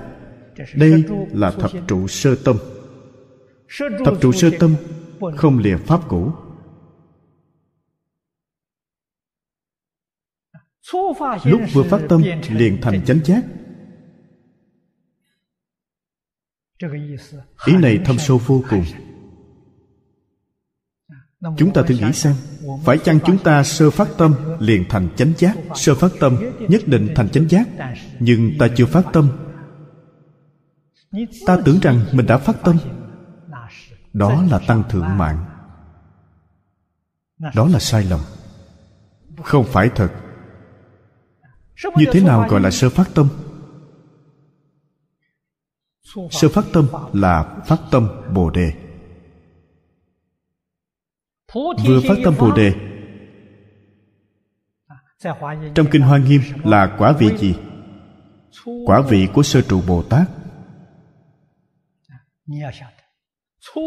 [SPEAKER 2] đây là thập trụ sơ tâm. Thập trụ sơ tâm không lìa pháp cũ. Lúc vừa phát tâm liền thành chánh giác. Ý này thâm sâu vô cùng. Chúng ta thử nghĩ xem phải chăng chúng ta sơ phát tâm liền thành chánh giác? Sơ phát tâm nhất định thành chánh giác nhưng ta chưa phát tâm. Ta tưởng rằng mình đã phát tâm. Đó là tăng thượng mạng. Đó là sai lầm. Không phải thật như thế nào gọi là sơ phát tâm? Sơ phát tâm là phát tâm bồ đề. Vừa phát tâm bồ đề trong kinh hoa nghiêm là quả vị gì? Quả vị của sơ trụ bồ tát.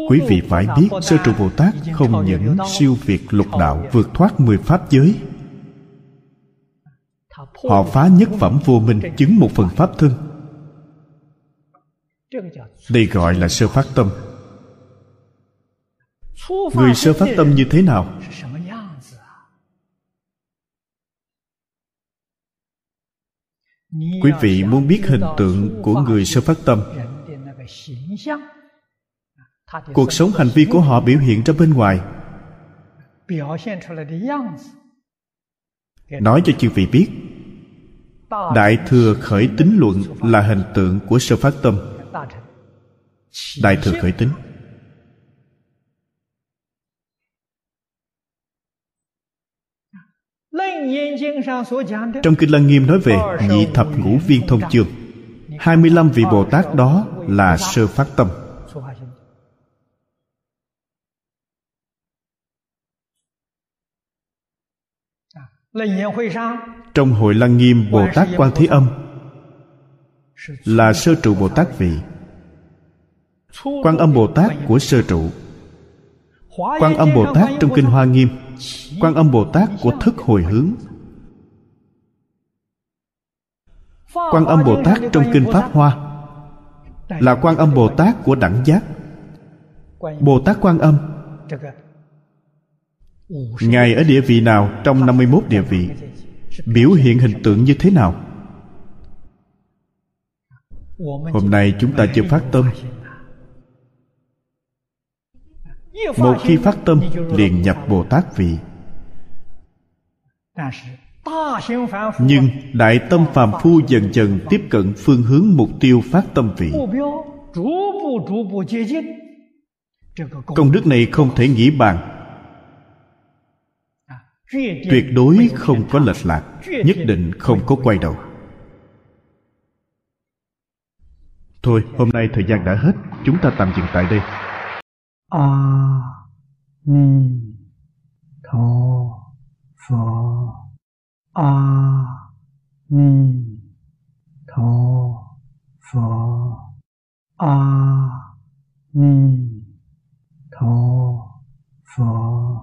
[SPEAKER 2] Quý vị phải biết sơ trụ bồ tát không những siêu việt lục đạo vượt thoát mười pháp giới họ phá nhất phẩm vô minh chứng một phần pháp thân. Đây gọi là sơ phát tâm. Người sơ phát tâm như thế nào? Quý vị muốn biết hình tượng của người sơ phát tâm. Cuộc sống hành vi của họ biểu hiện ra bên ngoài. Nói cho chư vị biết đại thừa khởi tính luận là hình tượng của sơ phát tâm. Đại thừa khởi tính. Trong Kinh Lăng Nghiêm nói về nhị thập ngũ viên thông chương 25 vị Bồ Tát đó là sơ phát tâm. Trong hội lăng nghiêm bồ tát quan thế âm là sơ trụ bồ tát vị. Quan âm bồ tát của sơ trụ. Quan âm bồ tát trong kinh hoa nghiêm. Quan âm bồ tát của thức hồi hướng. Quan âm bồ tát trong kinh pháp hoa là quan âm bồ tát của đẳng giác. Bồ tát quan âm Ngài ở địa vị nào trong 51 địa vị? Biểu hiện hình tượng như thế nào? Hôm nay chúng ta chưa phát tâm. Một khi phát tâm, liền nhập Bồ Tát vị. Nhưng Đại tâm phàm phu dần dần tiếp cận phương hướng mục tiêu phát tâm vị. Công đức này không thể nghĩ bàn tuyệt đối không có lệch lạc, nhất định không có quay đầu. Thôi, hôm nay thời gian đã hết, chúng ta tạm dừng tại đây.
[SPEAKER 1] A ni tho pho a ni tho pho a ni tho pho